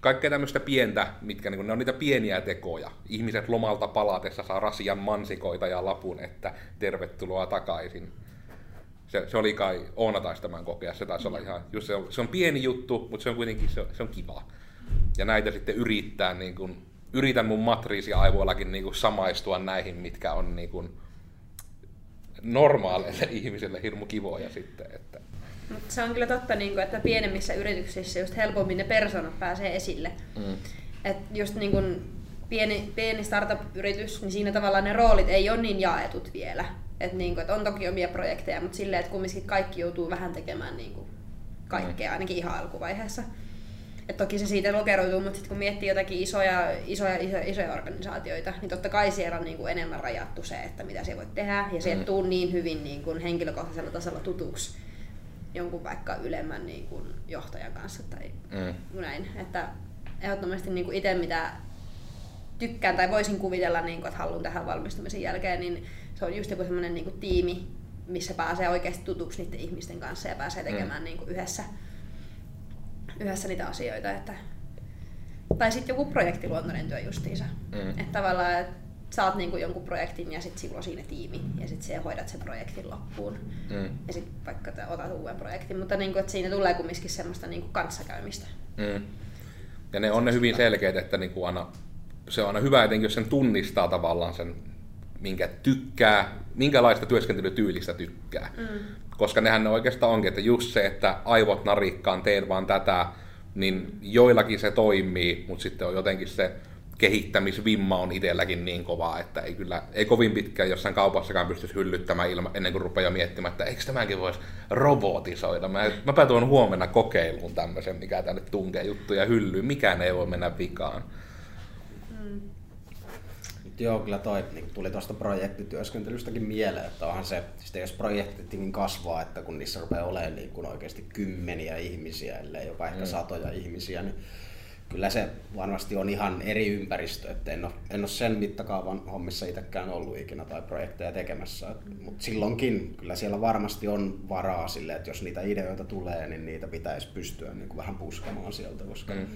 kaikkea tämmöistä pientä, mitkä niin ne on niitä pieniä tekoja. Ihmiset lomalta palatessa saa rasian mansikoita ja lapun, että tervetuloa takaisin se, se oli kai, Oona taisi tämän kokea, se taisi olla ihan, just se, on, se on pieni juttu, mutta se on kuitenkin se, se on kiva. Ja näitä sitten yrittää, niin kuin, yritän mun matriisi aivoillakin niin kuin samaistua näihin, mitkä on niin kuin, normaaleille ihmisille hirmu kivoja sitten. Että. Mut se on kyllä totta, niin kuin, että pienemmissä yrityksissä just helpommin ne persoonat pääsee esille. Mm. Et just niin kuin pieni, pieni startup-yritys, niin siinä tavallaan ne roolit ei ole niin jaetut vielä. Et niinku, et on toki omia projekteja, mutta silleen, että kumminkin kaikki joutuu vähän tekemään niinku kaikkea, mm. ainakin ihan alkuvaiheessa. Et toki se siitä lokeroituu, mutta sitten kun miettii jotakin isoja, isoja, isoja, isoja organisaatioita, niin totta kai siellä on niinku enemmän rajattu se, että mitä se voit tehdä. Ja se mm. tuu niin hyvin niinku henkilökohtaisella tasolla tutuksi jonkun vaikka ylemmän niinku johtajan kanssa tai mm. näin. Että ehdottomasti niinku itse mitä tykkään tai voisin kuvitella, niinku, että haluan tähän valmistumisen jälkeen, niin se on just joku semmoinen niinku tiimi, missä pääsee oikeasti tutuksi niiden ihmisten kanssa ja pääsee mm. tekemään mm. niinku yhdessä, yhdessä niitä asioita. Että, tai sitten joku projektiluontoinen työ justiinsa. Mm. Että tavallaan että saat niinku jonkun projektin ja sitten silloin siinä tiimi ja sitten siellä hoidat sen projektin loppuun. Mm. Ja sitten vaikka otat uuden projektin, mutta niinku, että siinä tulee kumminkin semmoista niinku kanssakäymistä. Mm. Ja ne on ne hyvin selkeät, että niinku aina, se on aina hyvä etenkin, jos sen tunnistaa tavallaan sen minkä tykkää, minkälaista työskentelytyylistä tykkää. Mm. Koska nehän ne oikeastaan onkin, että just se, että aivot narikkaan, teen vaan tätä, niin joillakin se toimii, mutta sitten on jotenkin se kehittämisvimma on itselläkin niin kovaa, että ei kyllä, ei kovin pitkään jossain kaupassakaan pystyisi hyllyttämään ilma, ennen kuin rupeaa miettimään, että eikö tämäkin voisi robotisoida. Mä, mäpä tuon huomenna kokeiluun tämmöisen, mikä tänne tunkee juttuja hyllyyn, mikään ei voi mennä vikaan. Joo, kyllä toi niin tuli tuosta projektityöskentelystäkin mieleen, että onhan se, sitten jos projektitkin kasvaa, että kun niissä rupeaa olemaan niin kun oikeasti kymmeniä ihmisiä, ellei jopa ehkä mm. satoja ihmisiä, niin kyllä se varmasti on ihan eri ympäristö, että en ole, en ole sen mittakaavan hommissa itsekään ollut ikinä tai projekteja tekemässä, mutta silloinkin kyllä siellä varmasti on varaa sille, että jos niitä ideoita tulee, niin niitä pitäisi pystyä niin kuin vähän puskamaan sieltä, koska mm.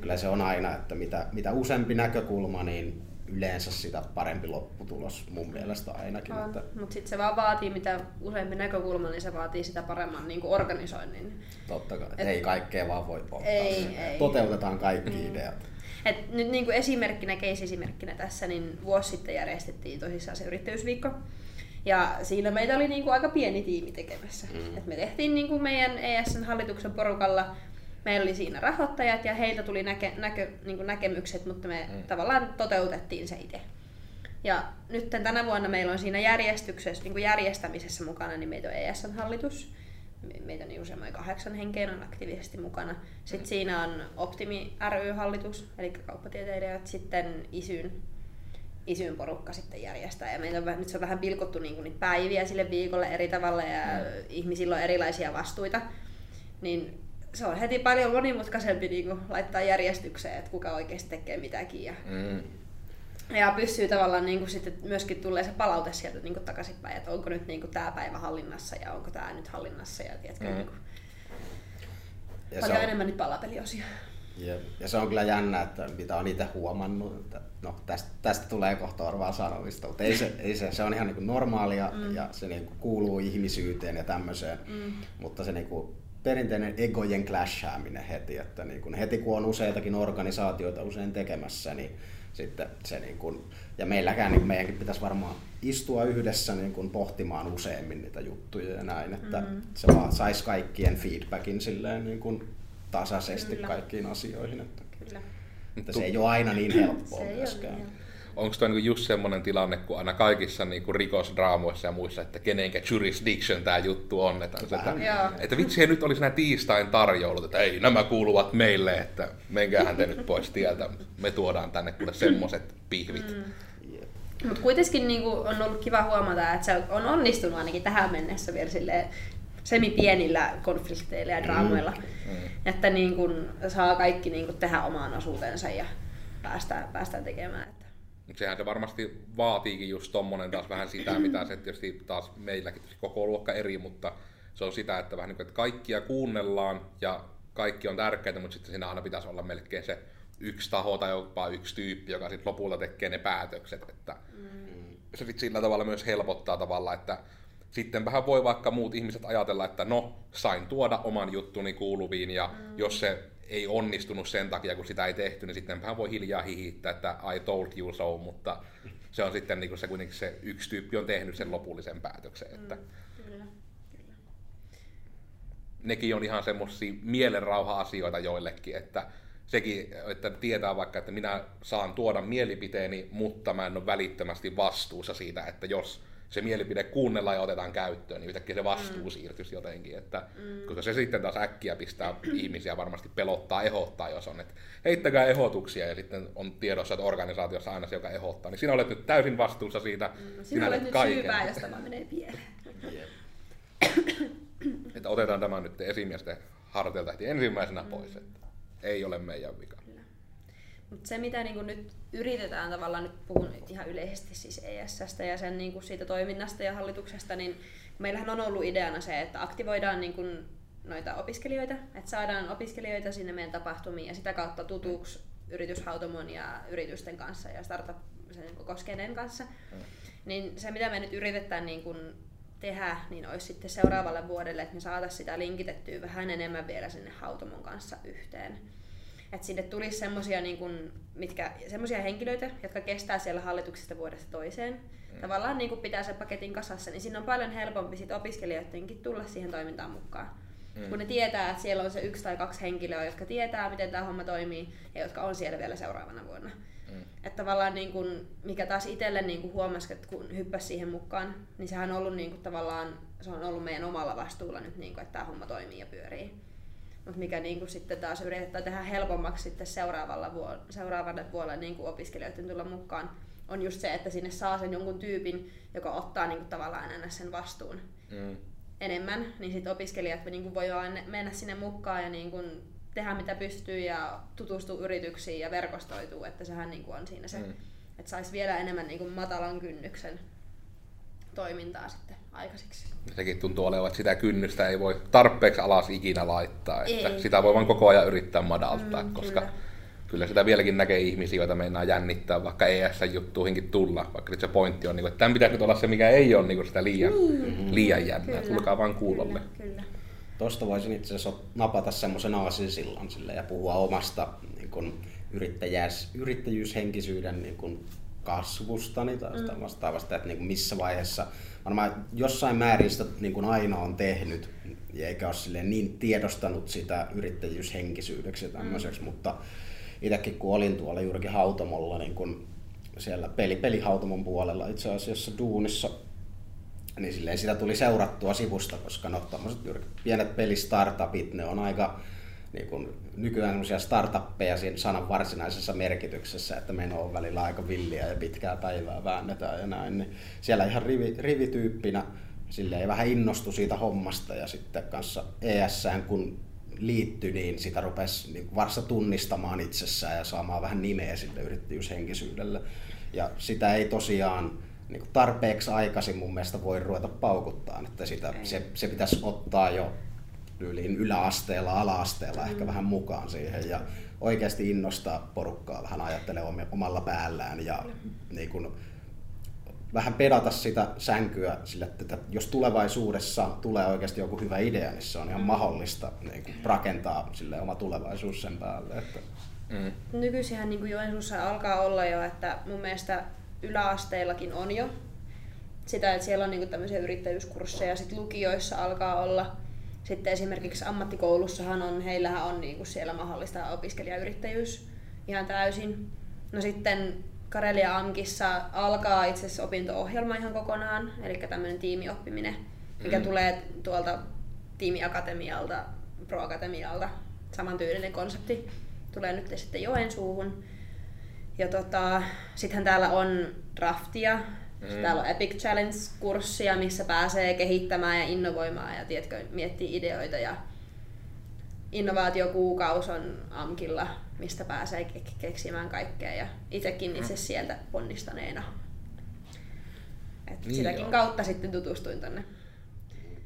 kyllä se on aina, että mitä, mitä useampi näkökulma, niin yleensä sitä parempi lopputulos mun mielestä ainakin. Että... Mutta sitten se vaan vaatii, mitä useampi näkökulma, niin se vaatii sitä paremman niin kuin organisoinnin. Totta kai, Et... ei kaikkea vaan voi ottaa. Ei, ei. Toteutetaan kaikki mm. ideat. Et nyt niin kuin esimerkkinä, case-esimerkkinä tässä, niin vuosi sitten järjestettiin tosissaan se yrittäjyysviikko. Ja siinä meitä oli niin kuin aika pieni tiimi tekemässä. Mm. Et me tehtiin niin kuin meidän ESN hallituksen porukalla meillä oli siinä rahoittajat ja heiltä tuli näke, näkö, niin näkemykset, mutta me mm. tavallaan toteutettiin se itse. Ja nyt tänä vuonna meillä on siinä järjestyksessä, niin järjestämisessä mukana, niin meitä on ESN-hallitus. Meitä on niin semmoinen kahdeksan henkeä on aktiivisesti mukana. Sitten siinä on Optimi ry-hallitus, eli kauppatieteilijät, sitten ISYN, ISYN porukka sitten järjestää. Ja meillä on, nyt se on vähän pilkottu niin kuin niitä päiviä sille viikolle eri tavalla ja mm. ihmisillä on erilaisia vastuita. Niin se on heti paljon monimutkaisempi niin kuin laittaa järjestykseen, että kuka oikeasti tekee mitäkin. Ja, mm. ja pystyy tavallaan niin kuin sitten myöskin tulee se palaute sieltä niin kuin takaisinpäin, että onko nyt niin kuin tämä päivä hallinnassa ja onko tämä nyt hallinnassa. Ja, tiedätkö, mm. niin kuin, ja paljon on... enemmän nyt palapeliosia. Ja, ja se on kyllä jännä, että mitä on itse huomannut, että no, tästä, tästä tulee kohta Orvaa sanomista, mutta ei se, ei se, se on ihan niin kuin normaalia mm. ja se niin kuin kuuluu ihmisyyteen ja tämmöiseen, mm. mutta se niin kuin perinteinen egojen clashaaminen heti, että niin kun heti kun on useitakin organisaatioita usein tekemässä, niin sitten se niin kun, ja meilläkään niin meidänkin pitäisi varmaan istua yhdessä niin kun pohtimaan useammin niitä juttuja ja näin, että mm-hmm. se vaan saisi kaikkien feedbackin silleen niin kun tasaisesti Kyllä. kaikkiin asioihin. Että, Kyllä. että se ei ole aina niin helppoa myöskään. Niin onko tuo niinku just semmoinen tilanne, kun aina kaikissa niinku rikosdraamoissa ja muissa, että kenenkä jurisdiction tämä juttu on. Että, että, että vitsi, nyt olisi nämä tiistain tarjoulut, että ei, nämä kuuluvat meille, että menkäähän te nyt pois tieltä. Me tuodaan tänne kuule semmoiset pihvit. Mm. Mutta kuitenkin niinku on ollut kiva huomata, että se on onnistunut ainakin tähän mennessä vielä silleen, semi-pienillä konflikteilla ja draamoilla. Mm. Mm. Että niin kun saa kaikki niin kun tehdä omaan osuutensa ja päästään, päästään tekemään. Mutta sehän se varmasti vaatiikin just tommonen taas vähän sitä, mitä se tietysti taas meilläkin koko luokka eri, mutta se on sitä, että vähän niin kuin, että kaikkia kuunnellaan ja kaikki on tärkeää, mutta sitten siinä aina pitäisi olla melkein se yksi taho tai jopa yksi tyyppi, joka sitten lopulta tekee ne päätökset. Että mm. Se sitten sillä tavalla myös helpottaa tavalla, että sitten vähän voi vaikka muut ihmiset ajatella, että no, sain tuoda oman juttuni kuuluviin ja mm. jos se ei onnistunut sen takia, kun sitä ei tehty, niin sitten vähän voi hiljaa hihittää, että I told you so, mutta se on sitten niin kuin se kuitenkin se yksi tyyppi on tehnyt sen lopullisen päätöksen. Että mm, kyllä, kyllä. Nekin on ihan semmoisia mielenrauha-asioita joillekin, että sekin, että tietää vaikka, että minä saan tuoda mielipiteeni, mutta mä en ole välittömästi vastuussa siitä, että jos se mielipide kuunnellaan ja otetaan käyttöön, niin yhtäkkiä se vastuu mm. siirtyisi jotenkin. Että, mm. Koska se sitten taas äkkiä pistää ihmisiä varmasti pelottaa, ehottaa, jos on, että heittäkää ehdotuksia ja sitten on tiedossa, että organisaatiossa aina se, joka ehdottaa, niin sinä olet nyt täysin vastuussa siitä. Mm, sinä, sinä olet nyt kaiken. syypää, jos tämä menee pieleen. että otetaan tämä nyt esimiesten harteilta ensimmäisenä pois, että ei ole meidän vika. Mutta se, mitä niin nyt yritetään tavallaan, nyt puhun ihan yleisesti siis ESSstä ja sen niin siitä toiminnasta ja hallituksesta, niin meillähän on ollut ideana se, että aktivoidaan niin kuin noita opiskelijoita, että saadaan opiskelijoita sinne meidän tapahtumiin ja sitä kautta tutuksi yrityshautomon ja yritysten kanssa ja startup sen niin koskeneiden kanssa. Mm. Niin se, mitä me nyt yritetään niin kuin tehdä, niin olisi sitten seuraavalle vuodelle, että me saataisiin sitä linkitettyä vähän enemmän vielä sinne hautomon kanssa yhteen että sinne tulisi semmoisia niin kuin, mitkä, semmoisia henkilöitä, jotka kestää siellä hallituksesta vuodesta toiseen. Mm. Tavallaan niin kuin pitää sen paketin kasassa, niin siinä on paljon helpompi sit opiskelijoidenkin tulla siihen toimintaan mukaan. Mm. Kun ne tietää, että siellä on se yksi tai kaksi henkilöä, jotka tietää, miten tämä homma toimii ja jotka on siellä vielä seuraavana vuonna. Mm. Että tavallaan niin kun, mikä taas itselle niin kun huomasi, että kun hyppäsi siihen mukaan, niin sehän on ollut niin kun, tavallaan, se on ollut meidän omalla vastuulla nyt, niin kun, että tämä homma toimii ja pyörii. Mutta mikä niin kuin sitten taas yritetään tehdä helpommaksi sitten seuraavalla vuo- seuraavalle vuodelle niin kuin opiskelijoiden tulla mukaan, on just se, että sinne saa sen jonkun tyypin, joka ottaa niin kuin tavallaan enää sen vastuun mm. enemmän, niin sitten opiskelijat niin kuin voi mennä sinne mukaan ja niin kuin tehdä mitä pystyy ja tutustua yrityksiin ja verkostoituu, että sehän niin kuin on siinä se, mm. että saisi vielä enemmän niin kuin matalan kynnyksen toimintaa sitten aikaiseksi. Sekin tuntuu olevan, että sitä kynnystä ei voi tarpeeksi alas ikinä laittaa. Että ei. sitä voi vain koko ajan yrittää madaltaa, mm, koska kyllä. kyllä sitä vieläkin näkee ihmisiä, joita meinaa jännittää, vaikka ES-juttuihinkin tulla. Vaikka nyt se pointti on, että tämän pitäisi nyt olla se, mikä ei ole niin sitä liian, mm. liian jännää. Tulkaa vaan kuulolle. Kyllä, kyllä. Tuosta voisin itse asiassa napata semmoisen aasisillan sille ja puhua omasta niin kun yrittäjyyshenkisyyden niin kun kasvustani tai mm. vastaavasta, että niin kuin missä vaiheessa, varmaan jossain määrin sitä niin kuin aina on tehnyt, eikä ole niin tiedostanut sitä yrittäjyyshenkisyydeksi ja tämmöiseksi, mm. mutta itsekin kun olin tuolla juurikin hautomolla niin kun siellä peli, pelihautomon puolella itse asiassa duunissa. Niin silleen sitä tuli seurattua sivusta, koska no pienet pelistartupit, ne on aika niin kuin, nykyään semmoisia startuppeja siinä sanan varsinaisessa merkityksessä, että meno on välillä aika villiä ja pitkää päivää väännetään ja näin. Niin siellä ihan rivi, rivityyppinä silleen vähän innostui siitä hommasta ja sitten kanssa ESään kun liittyi, niin sitä rupesi niin varsa tunnistamaan itsessään ja saamaan vähän nimeä sille yrittäjyyshenkisyydelle. Ja sitä ei tosiaan niin tarpeeksi aikaisin mun mielestä voi ruveta paukuttaa, että sitä, se, se pitäisi ottaa jo tyyliin yläasteella, alaasteella ehkä mm. vähän mukaan siihen ja oikeasti innostaa porukkaa vähän ajattelee omalla päällään ja niin kuin, vähän pedata sitä sänkyä sille, että jos tulevaisuudessa tulee oikeasti joku hyvä idea, niin se on ihan mm. mahdollista niin kuin rakentaa sille oma tulevaisuus sen päälle. Että... Mm. Nykyisinhän niin kuin Joensuussa alkaa olla jo, että mun mielestä yläasteillakin on jo sitä, että siellä on niin kuin tämmöisiä yrittäjyyskursseja, sitten lukioissa alkaa olla sitten esimerkiksi ammattikoulussahan on, heillähän on niin kuin siellä mahdollista opiskelijayrittäjyys ihan täysin. No sitten Karelia Amkissa alkaa itse asiassa opinto-ohjelma ihan kokonaan, eli tämmöinen tiimioppiminen, mikä mm. tulee tuolta tiimiakatemialta, proakatemialta, samantyylinen konsepti, tulee nyt sitten Joensuuhun. Ja tota, sittenhän täällä on draftia, Mm. Täällä on Epic Challenge-kurssia, missä pääsee kehittämään ja innovoimaan ja tiedätkö, miettii ideoita. Ja innovaatiokuukaus on AMKilla, mistä pääsee ke- keksimään kaikkea. Ja itsekin itse mm. sieltä ponnistaneena. Et niin sitäkin joo. kautta sitten tutustuin tänne.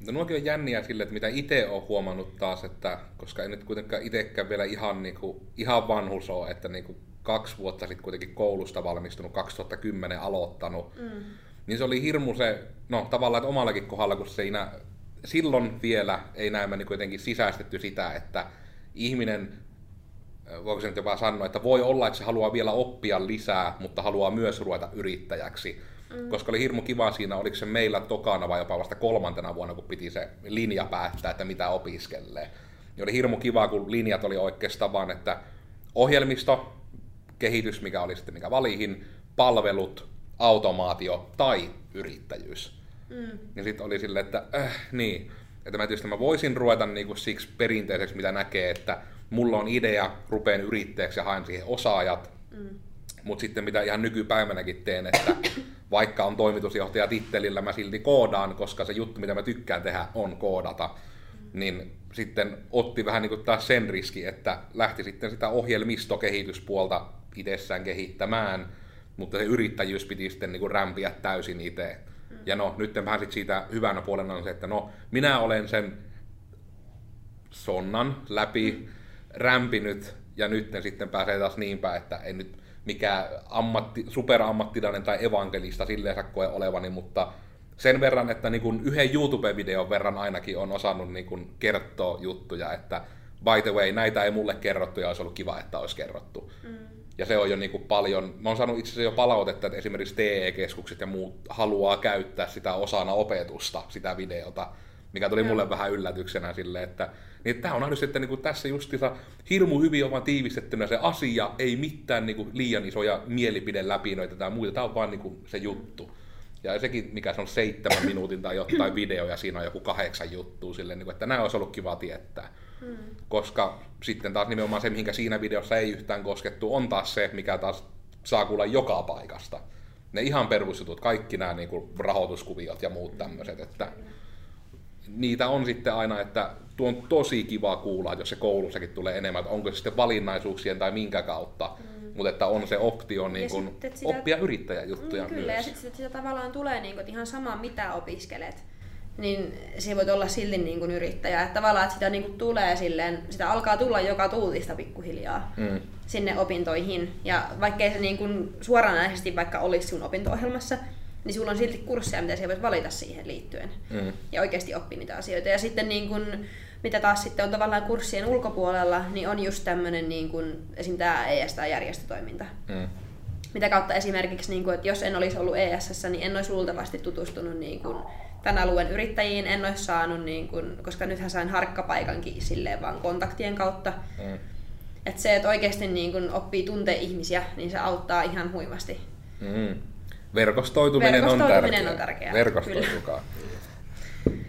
No nuokin on jänniä sille, että mitä itse olen huomannut taas, että koska en nyt kuitenkaan itsekään vielä ihan, niin kuin, ihan vanhus ole, että niin kuin kaksi vuotta sitten kuitenkin koulusta valmistunut, 2010 aloittanut, mm. niin se oli hirmu se, no tavallaan että omallakin kohdalla, kun siinä silloin vielä ei näemmä niin kuitenkin sisäistetty sitä, että ihminen, voiko se nyt jopa sanoa, että voi olla, että se haluaa vielä oppia lisää, mutta haluaa myös ruveta yrittäjäksi. Mm. Koska oli hirmu kiva siinä, oliko se meillä tokana vai jopa vasta kolmantena vuonna, kun piti se linja päättää, että mitä opiskelee. Niin oli hirmu kiva, kun linjat oli oikeastaan vaan, että ohjelmisto, kehitys, mikä oli sitten mikä valihin, palvelut, automaatio tai yrittäjyys. Mm. Ja sitten oli silleen, että äh, niin, että mä tietysti mä voisin ruveta niinku siksi perinteiseksi, mitä näkee, että mulla on idea, rupeen yrittäjäksi ja haen siihen osaajat. Mm. Mutta sitten mitä ihan nykypäivänäkin teen, että vaikka on toimitusjohtaja tittelillä, mä silti koodaan, koska se juttu, mitä mä tykkään tehdä, on koodata. Mm. Niin sitten otti vähän niin kuin taas sen riski, että lähti sitten sitä ohjelmistokehityspuolta itsessään kehittämään, mutta se yrittäjyys piti sitten niin kuin rämpiä täysin itse. Mm. Ja no, nyt vähän sit siitä hyvänä puolena on se, että no, minä olen sen sonnan läpi mm. rämpinyt, ja nyt sitten pääsee taas niin päin, että ei nyt mikään ammatti, superammattilainen tai evankelista silleen koe olevani, mutta sen verran, että niin kuin yhden YouTube-videon verran ainakin on osannut niin kuin kertoa juttuja, että by the way, näitä ei mulle kerrottu ja olisi ollut kiva, että olisi kerrottu. Mm. Ja se on jo niin kuin paljon, mä oon saanut itse asiassa jo palautetta, että esimerkiksi TE-keskukset ja muut haluaa käyttää sitä osana opetusta, sitä videota, mikä tuli mulle vähän yllätyksenä sille, että niin tämä on aina sitten niin kuin tässä justissa hirmu hyvin on tiivistettynä se asia, ei mitään niin kuin liian isoja mielipide läpinoita tai muita, tämä on vaan niin kuin se juttu. Ja sekin, mikä se on seitsemän minuutin tai jotain videoja, siinä on joku kahdeksan juttua silleen, niin kuin, että nämä olisi ollut kiva tietää. Hmm. Koska sitten taas nimenomaan se, mihinkä siinä videossa ei yhtään koskettu, on taas se, mikä taas saa kuulla joka paikasta. Ne ihan perusjutut, kaikki nämä niin kuin rahoituskuviot ja muut tämmöiset, että niitä on sitten aina, että tuo on tosi kiva kuulla, jos se koulussakin tulee enemmän, että onko se sitten valinnaisuuksien tai minkä kautta, mm. mutta että on se optio niin kuin sitä, oppia yrittäjäjuttuja mm, Kyllä, myös. ja sitten sitä tavallaan tulee niin kuin, ihan sama mitä opiskelet, niin se voit olla silti niin kuin yrittäjä. Että tavallaan että sitä niin kuin tulee silleen, sitä alkaa tulla joka tuutista pikkuhiljaa mm. sinne opintoihin. Ja vaikkei se niin kuin suoranaisesti vaikka olisi sun opinto-ohjelmassa, niin sulla on silti kursseja, mitä sä voit valita siihen liittyen. Mm. Ja oikeasti oppia niitä asioita. Ja sitten niin kun, mitä taas sitten on tavallaan kurssien ulkopuolella, niin on just tämmöinen niin kun, esim. tämä ES tai järjestötoiminta. Mm. Mitä kautta esimerkiksi, niin kun, että jos en olisi ollut ESS, niin en olisi luultavasti tutustunut niin kun, tämän alueen yrittäjiin, en olisi saanut, niin kun, koska nythän sain harkkapaikankin silleen vaan kontaktien kautta. Mm. Että se, että oikeasti niin kun oppii tuntee ihmisiä, niin se auttaa ihan huimasti Mm. Verkostoituminen, Verkostoituminen on on tärkeää. tärkeää, Verkostoitukaa.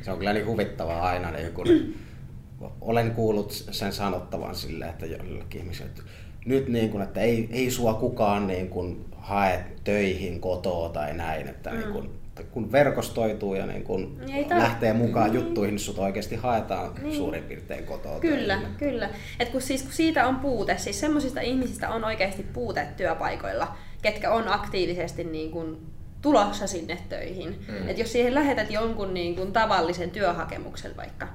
Se on kyllä niin huvittavaa aina, niin kun olen kuullut sen sanottavan silleen, että jollekin ihmiselle, että nyt niin kun, että ei, ei sua kukaan niin kun hae töihin kotoa tai näin, että mm. niin kun, kun verkostoituu ja niin kun Ei tar- lähtee mukaan niin. juttuihin, niin sut oikeasti haetaan Niin. suurin piirtein kotoa. Kyllä, töihin. kyllä. Et kun, siis, kun siitä on puute, siis semmoisista ihmisistä on oikeasti puute työpaikoilla, ketkä on aktiivisesti niin kuin tulossa sinne töihin. Mm. Et jos siihen lähetät jonkun niin kuin tavallisen työhakemuksen vaikka,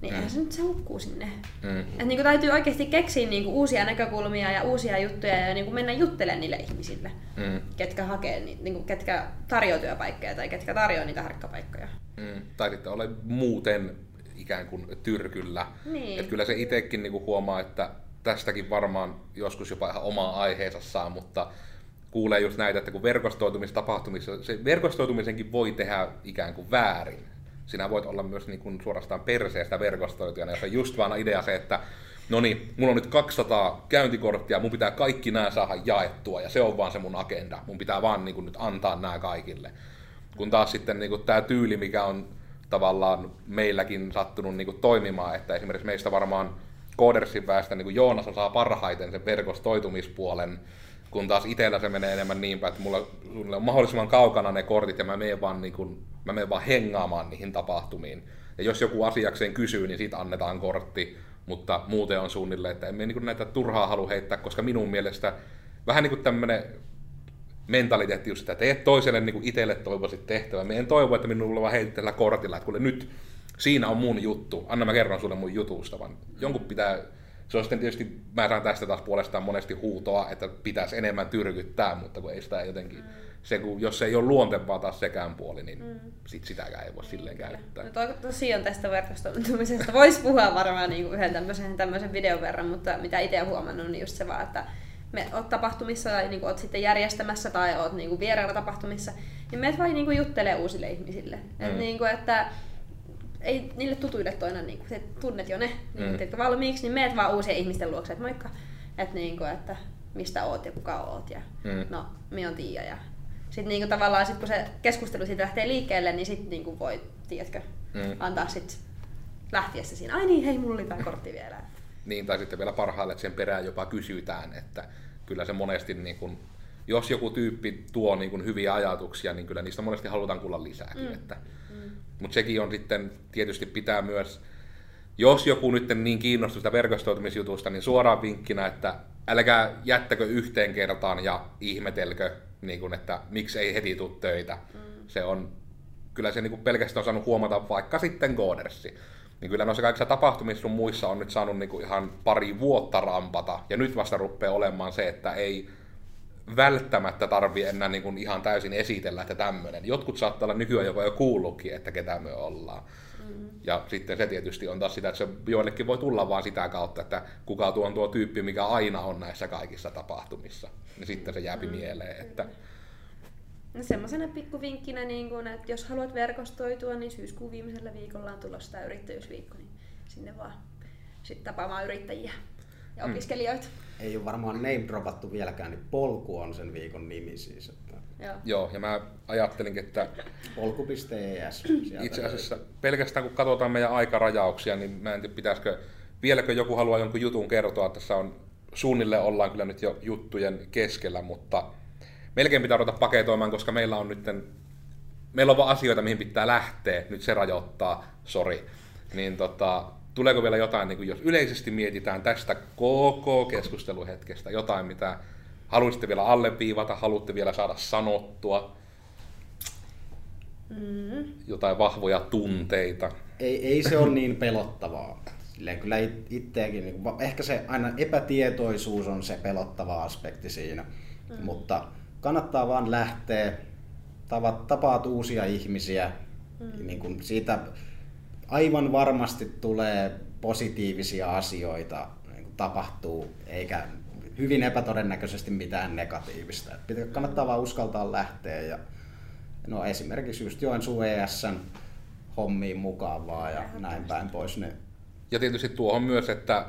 niin mm. eihän se nyt se hukkuu sinne. Mm. Et niin kuin täytyy oikeasti keksiä niin kuin uusia näkökulmia ja uusia juttuja ja niin kuin mennä juttelemaan niille ihmisille, Mm. ketkä, hakee, ni- niin kuin, ketkä tarjoaa työpaikkoja tai ketkä tarjoaa niitä harkkapaikkoja. Mm. Tai sitten ole muuten ikään kuin tyrkyllä. Niin. Et kyllä se itsekin niinku huomaa, että tästäkin varmaan joskus jopa ihan omaa aiheensa saa, mutta kuulee just näitä, että kun verkostoitumistapahtumissa, se verkostoitumisenkin voi tehdä ikään kuin väärin. Sinä voit olla myös niin kuin suorastaan perseestä verkostoitujana, jos on just vaan idea se, että no niin, mulla on nyt 200 käyntikorttia, mun pitää kaikki nämä saada jaettua, ja se on vaan se mun agenda. Mun pitää vaan niin kuin nyt antaa nämä kaikille. Kun taas sitten niin kuin tämä tyyli, mikä on tavallaan meilläkin sattunut niin kuin toimimaan, että esimerkiksi meistä varmaan Koodersin väestä niin kuin Joonas osaa parhaiten sen verkostoitumispuolen, kun taas itsellä se menee enemmän niin päin, että mulla on mahdollisimman kaukana ne kortit ja mä menen vaan, niin kuin, mä menen vaan hengaamaan niihin tapahtumiin. Ja jos joku asiakseen kysyy, niin siitä annetaan kortti, mutta muuten on suunnilleen, että emme niin näitä turhaa halua heittää, koska minun mielestä vähän niin kuin tämmöinen mentaliteetti just sitä, teet toiselle niin kuin itselle toivoisit tehtävää. Me en toivo, että minulla vaan heitetään kortilla, että kuule nyt siinä on mun juttu, anna mä kerron sulle mun jutusta, vaan jonkun pitää, se on sitten tietysti, mä saan tästä taas puolestaan monesti huutoa, että pitäisi enemmän tyrkyttää, mutta kun ei sitä jotenkin, se kun, jos se ei ole luontevaa taas sekään puoli, niin mm. sit sitäkään ei voi silleen käyttää. No to, tosiaan tästä verkostoitumisesta voisi puhua varmaan niin kuin yhden tämmöisen, tämmöisen videon verran, mutta mitä itse olen huomannut, niin just se vaan, että me oot tapahtumissa tai niin oot sitten järjestämässä tai oot niin vieraana tapahtumissa, niin meet vain niin juttelee uusille ihmisille. Mm. Et niin kuin, että ei niille tutuille toina, niin kuin, että tunnet jo ne niin, Mm. mm. valmiiksi, niin meet vaan uusien ihmisten luokse, että moikka, että, niin kuin, että mistä oot ja kuka oot ja Mm. no, minä on Tiia ja sitten niinku tavallaan sit kun se keskustelu siitä lähtee liikkeelle, niin sitten niinku voi, tiedätkö, Mm. antaa sit lähtiessä siinä, ai niin, hei, mulla oli tämä kortti vielä. Niin, tai sitten vielä parhaalle, että sen perään jopa kysytään, että kyllä se monesti, niin kun, jos joku tyyppi tuo niin kun hyviä ajatuksia, niin kyllä niistä monesti halutaan kuulla lisääkin. Mm. Että, mm. Mutta sekin on sitten, tietysti pitää myös, jos joku nyt niin kiinnostuu sitä verkostoitumisjutusta, niin suoraan vinkkinä, että älkää jättäkö yhteen kertaan ja ihmetelkö, niin kun, että miksi ei heti tule töitä. Mm. Se on, kyllä se niin kuin pelkästään on saanut huomata vaikka sitten Goodersi. Niin kyllä noissa kaikissa tapahtumissa sun muissa on nyt saanut niin kuin ihan pari vuotta rampata. Ja nyt vasta rupeaa olemaan se, että ei välttämättä tarvi enää niin kuin ihan täysin esitellä, että tämmöinen. Jotkut saattaa olla nykyään jopa jo kuullutkin, että ketä me ollaan. Mm-hmm. Ja sitten se tietysti on taas sitä, että se joillekin voi tulla vaan sitä kautta, että kuka tuo on tuo tyyppi, mikä aina on näissä kaikissa tapahtumissa. Niin sitten se jääpi mm-hmm. mieleen, että No semmoisena pikkuvinkkinä, niin kun, että jos haluat verkostoitua, niin syyskuun viimeisellä viikolla on tulossa tämä yrittäjyysviikko, niin sinne vaan sitten tapaamaan yrittäjiä ja Mm. opiskelijoita. Ei ole varmaan name dropattu vieläkään, niin polku on sen viikon nimi siis. Että Joo. joo, ja mä ajattelinkin, että polku.es. Itse asiassa pelkästään kun katsotaan meidän aikarajauksia, niin mä en tiedä pitäisikö, vieläkö joku haluaa jonkun jutun kertoa, tässä on suunnilleen ollaan kyllä nyt jo juttujen keskellä, mutta melkein pitää ruveta paketoimaan, koska meillä on nyt, meillä on vaan asioita, mihin pitää lähteä, nyt se rajoittaa, sori. Niin tota, tuleeko vielä jotain, niin kuin jos yleisesti mietitään tästä koko keskusteluhetkestä, jotain mitä haluaisitte vielä alleviivata, haluatte vielä saada sanottua, Mm. jotain vahvoja tunteita. ei, ei se ole niin pelottavaa. Silleen kyllä it- itteekin, niin kuin, ehkä se aina epätietoisuus on se pelottava aspekti siinä, mm. mutta kannattaa vaan lähteä, tavat, tapaat uusia ihmisiä, mm. niin kuin siitä aivan varmasti tulee positiivisia asioita niin kuin tapahtuu, eikä hyvin epätodennäköisesti mitään negatiivista. Et pitää, kannattaa vaan uskaltaa lähteä ja no esimerkiksi just Joensuun ESN hommiin mukaan vaan ja näin päin pois. Ne Ja tietysti tuohon myös, että,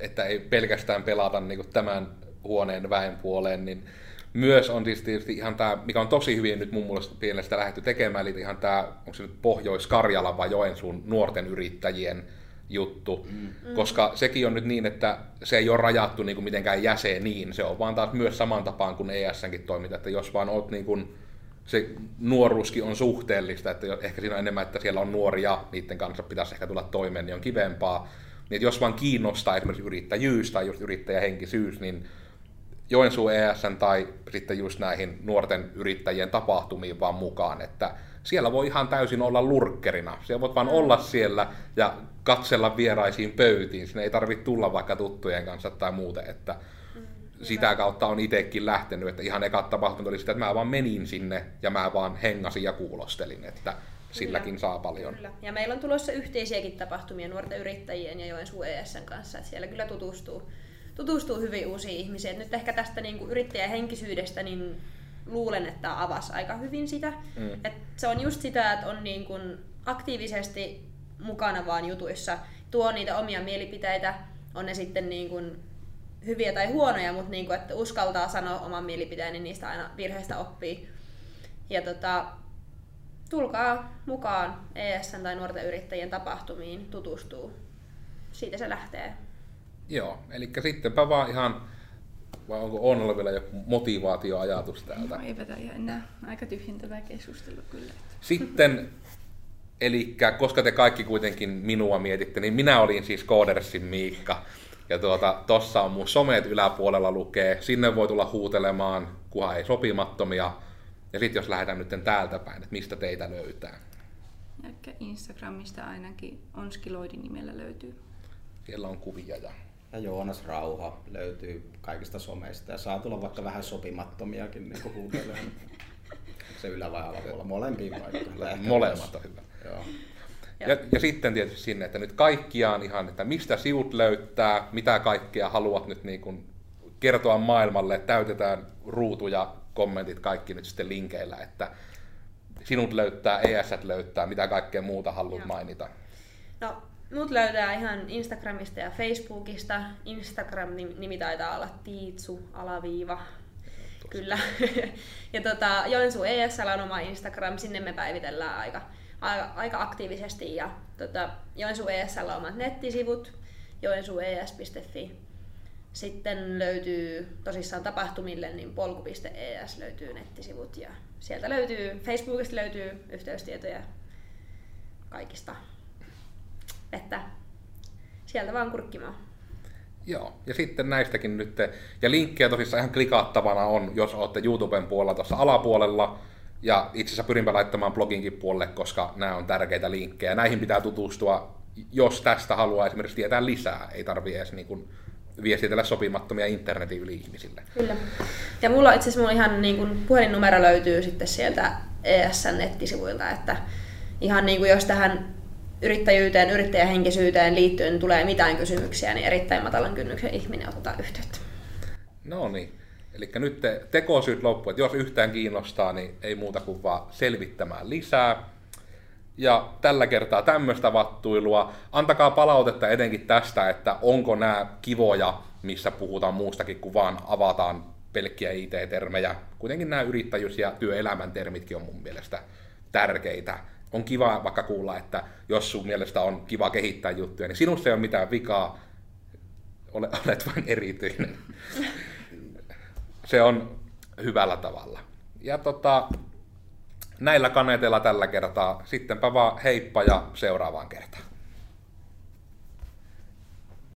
että ei pelkästään pelata niin tämän huoneen väen puoleen, niin myös on siis tietysti ihan tämä, mikä on tosi hyvin nyt mun mielestä lähdetty tekemään, eli ihan tämä, onko se nyt Pohjois-Karjala vai Joensuun nuorten yrittäjien juttu, mm. koska sekin on nyt niin, että se ei ole rajattu niin kuin mitenkään jäseniin, se on vaan taas myös saman tapaan kuin ESNkin toiminta, että jos vaan oot niin kuin, se nuoruuskin on suhteellista, että ehkä siinä on enemmän, että siellä on nuoria, niiden kanssa pitäisi ehkä tulla toimeen, niin on kivempaa. Niin että jos vaan kiinnostaa esimerkiksi yrittäjyys tai just yrittäjähenkisyys, niin Joensuu ESN tai sitten just näihin nuorten yrittäjien tapahtumiin vaan mukaan, että siellä voi ihan täysin olla lurkkerina. Siellä voit vaan olla siellä ja katsella vieraisiin pöytiin. Sinne ei tarvitse tulla vaikka tuttujen kanssa tai muuten, että mm, sitä kautta on itsekin lähtenyt, että ihan ekat tapahtumat oli sitä, että mä vaan menin sinne ja mä vaan hengasin ja kuulostelin, että silläkin Kyllä. saa paljon. Kyllä. Ja meillä on tulossa yhteisiäkin tapahtumia nuorten yrittäjien ja Joensuu ESN kanssa, että siellä kyllä tutustuu, tutustuu hyvin uusiin ihmisiin. Nyt ehkä tästä niin kuin yrittäjähenkisyydestä, niin luulen, että avas aika hyvin sitä. Mm. Et se on just sitä, että on niin kuin aktiivisesti mukana vaan jutuissa, tuo niitä omia mielipiteitä, on ne sitten niin kuin hyviä tai huonoja, mutta niin kuin, että uskaltaa sanoa oman mielipiteen, niin niistä aina virheistä oppii. Ja tota, tulkaa mukaan ESN tai nuorten yrittäjien tapahtumiin tutustuu. Siitä se lähtee. Joo, eli sittenpä vaan ihan vai onko Onnalla vielä joku motivaatioajatus täältä? No, eipä ihan enää aika tyhjentävää keskustelua kyllä. Sitten, eli koska te kaikki kuitenkin minua mietitte, niin minä olin siis Koodersin Miikka. Ja tuota, tossa on mun somet yläpuolella lukee, sinne voi tulla huutelemaan, kunhan ei sopimattomia. Ja sitten jos lähdetään nyt täältä päin, että mistä teitä löytää? Ehkä Instagramista ainakin Onskiloidin nimellä löytyy. Siellä on kuvia ja ja Joonas Rauha löytyy kaikista someista ja saa tulla vaikka vähän sopimattomiakin niin kuin huutelemaan. Se ylä- vai alapuolella, molempiin paikkoihin. Molemmat on hyvä. Joo. Ja, ja sitten tietysti sinne, että nyt kaikkiaan ihan, että mistä siut löytää, mitä kaikkea haluat nyt niin kuin kertoa maailmalle, täytetään ruutuja, kommentit kaikki nyt sitten linkeillä, että sinut löytää, ES löytää, mitä kaikkea muuta haluat Joo. mainita. No Mut löytää ihan Instagramista ja Facebookista. Instagram-nimi taitaa olla Tiitsu, alaviiva. Kyllä. ja tota, Joensuu ESL on oma Instagram, sinne me päivitellään aika, aika, aika aktiivisesti. Ja tota, Joensuu ESL on omat nettisivut, joensuues.fi. Sitten löytyy tosissaan tapahtumille, niin polku.es löytyy nettisivut ja sieltä löytyy, Facebookista löytyy yhteystietoja kaikista että sieltä vaan kurkkimaan. Joo, ja sitten näistäkin nyt, ja linkkejä tosissaan ihan klikattavana on, jos olette YouTuben puolella tuossa alapuolella, ja itse asiassa pyrinpä laittamaan bloginkin puolelle, koska nämä on tärkeitä linkkejä. Näihin pitää tutustua, jos tästä haluaa esimerkiksi tietää lisää. Ei tarvitse edes niin kuin viestitellä sopimattomia internetin yli ihmisille. Kyllä. Ja mulla itse asiassa mulla ihan niin kuin puhelinnumero löytyy sitten sieltä ESN nettisivuilta, että ihan niin kuin jos tähän yrittäjyyteen, yrittäjähenkisyyteen liittyen tulee mitään kysymyksiä, niin erittäin matalan kynnyksen ihminen ottaa yhteyttä. No niin. Eli nyt te, tekosyyt loppu, että jos yhtään kiinnostaa, niin ei muuta kuin vaan selvittämään lisää. Ja tällä kertaa tämmöistä vattuilua. Antakaa palautetta etenkin tästä, että onko nämä kivoja, missä puhutaan muustakin kuin vaan avataan pelkkiä IT-termejä. Kuitenkin nämä yrittäjyys- ja työelämän termitkin on mun mielestä tärkeitä on kiva vaikka kuulla, että jos sun mielestä on kiva kehittää juttuja, niin sinussa ei ole mitään vikaa, olet vain erityinen. Se on hyvällä tavalla. Ja tota, näillä kaneteilla tällä kertaa. Sittenpä vaan heippa ja seuraavaan kertaan.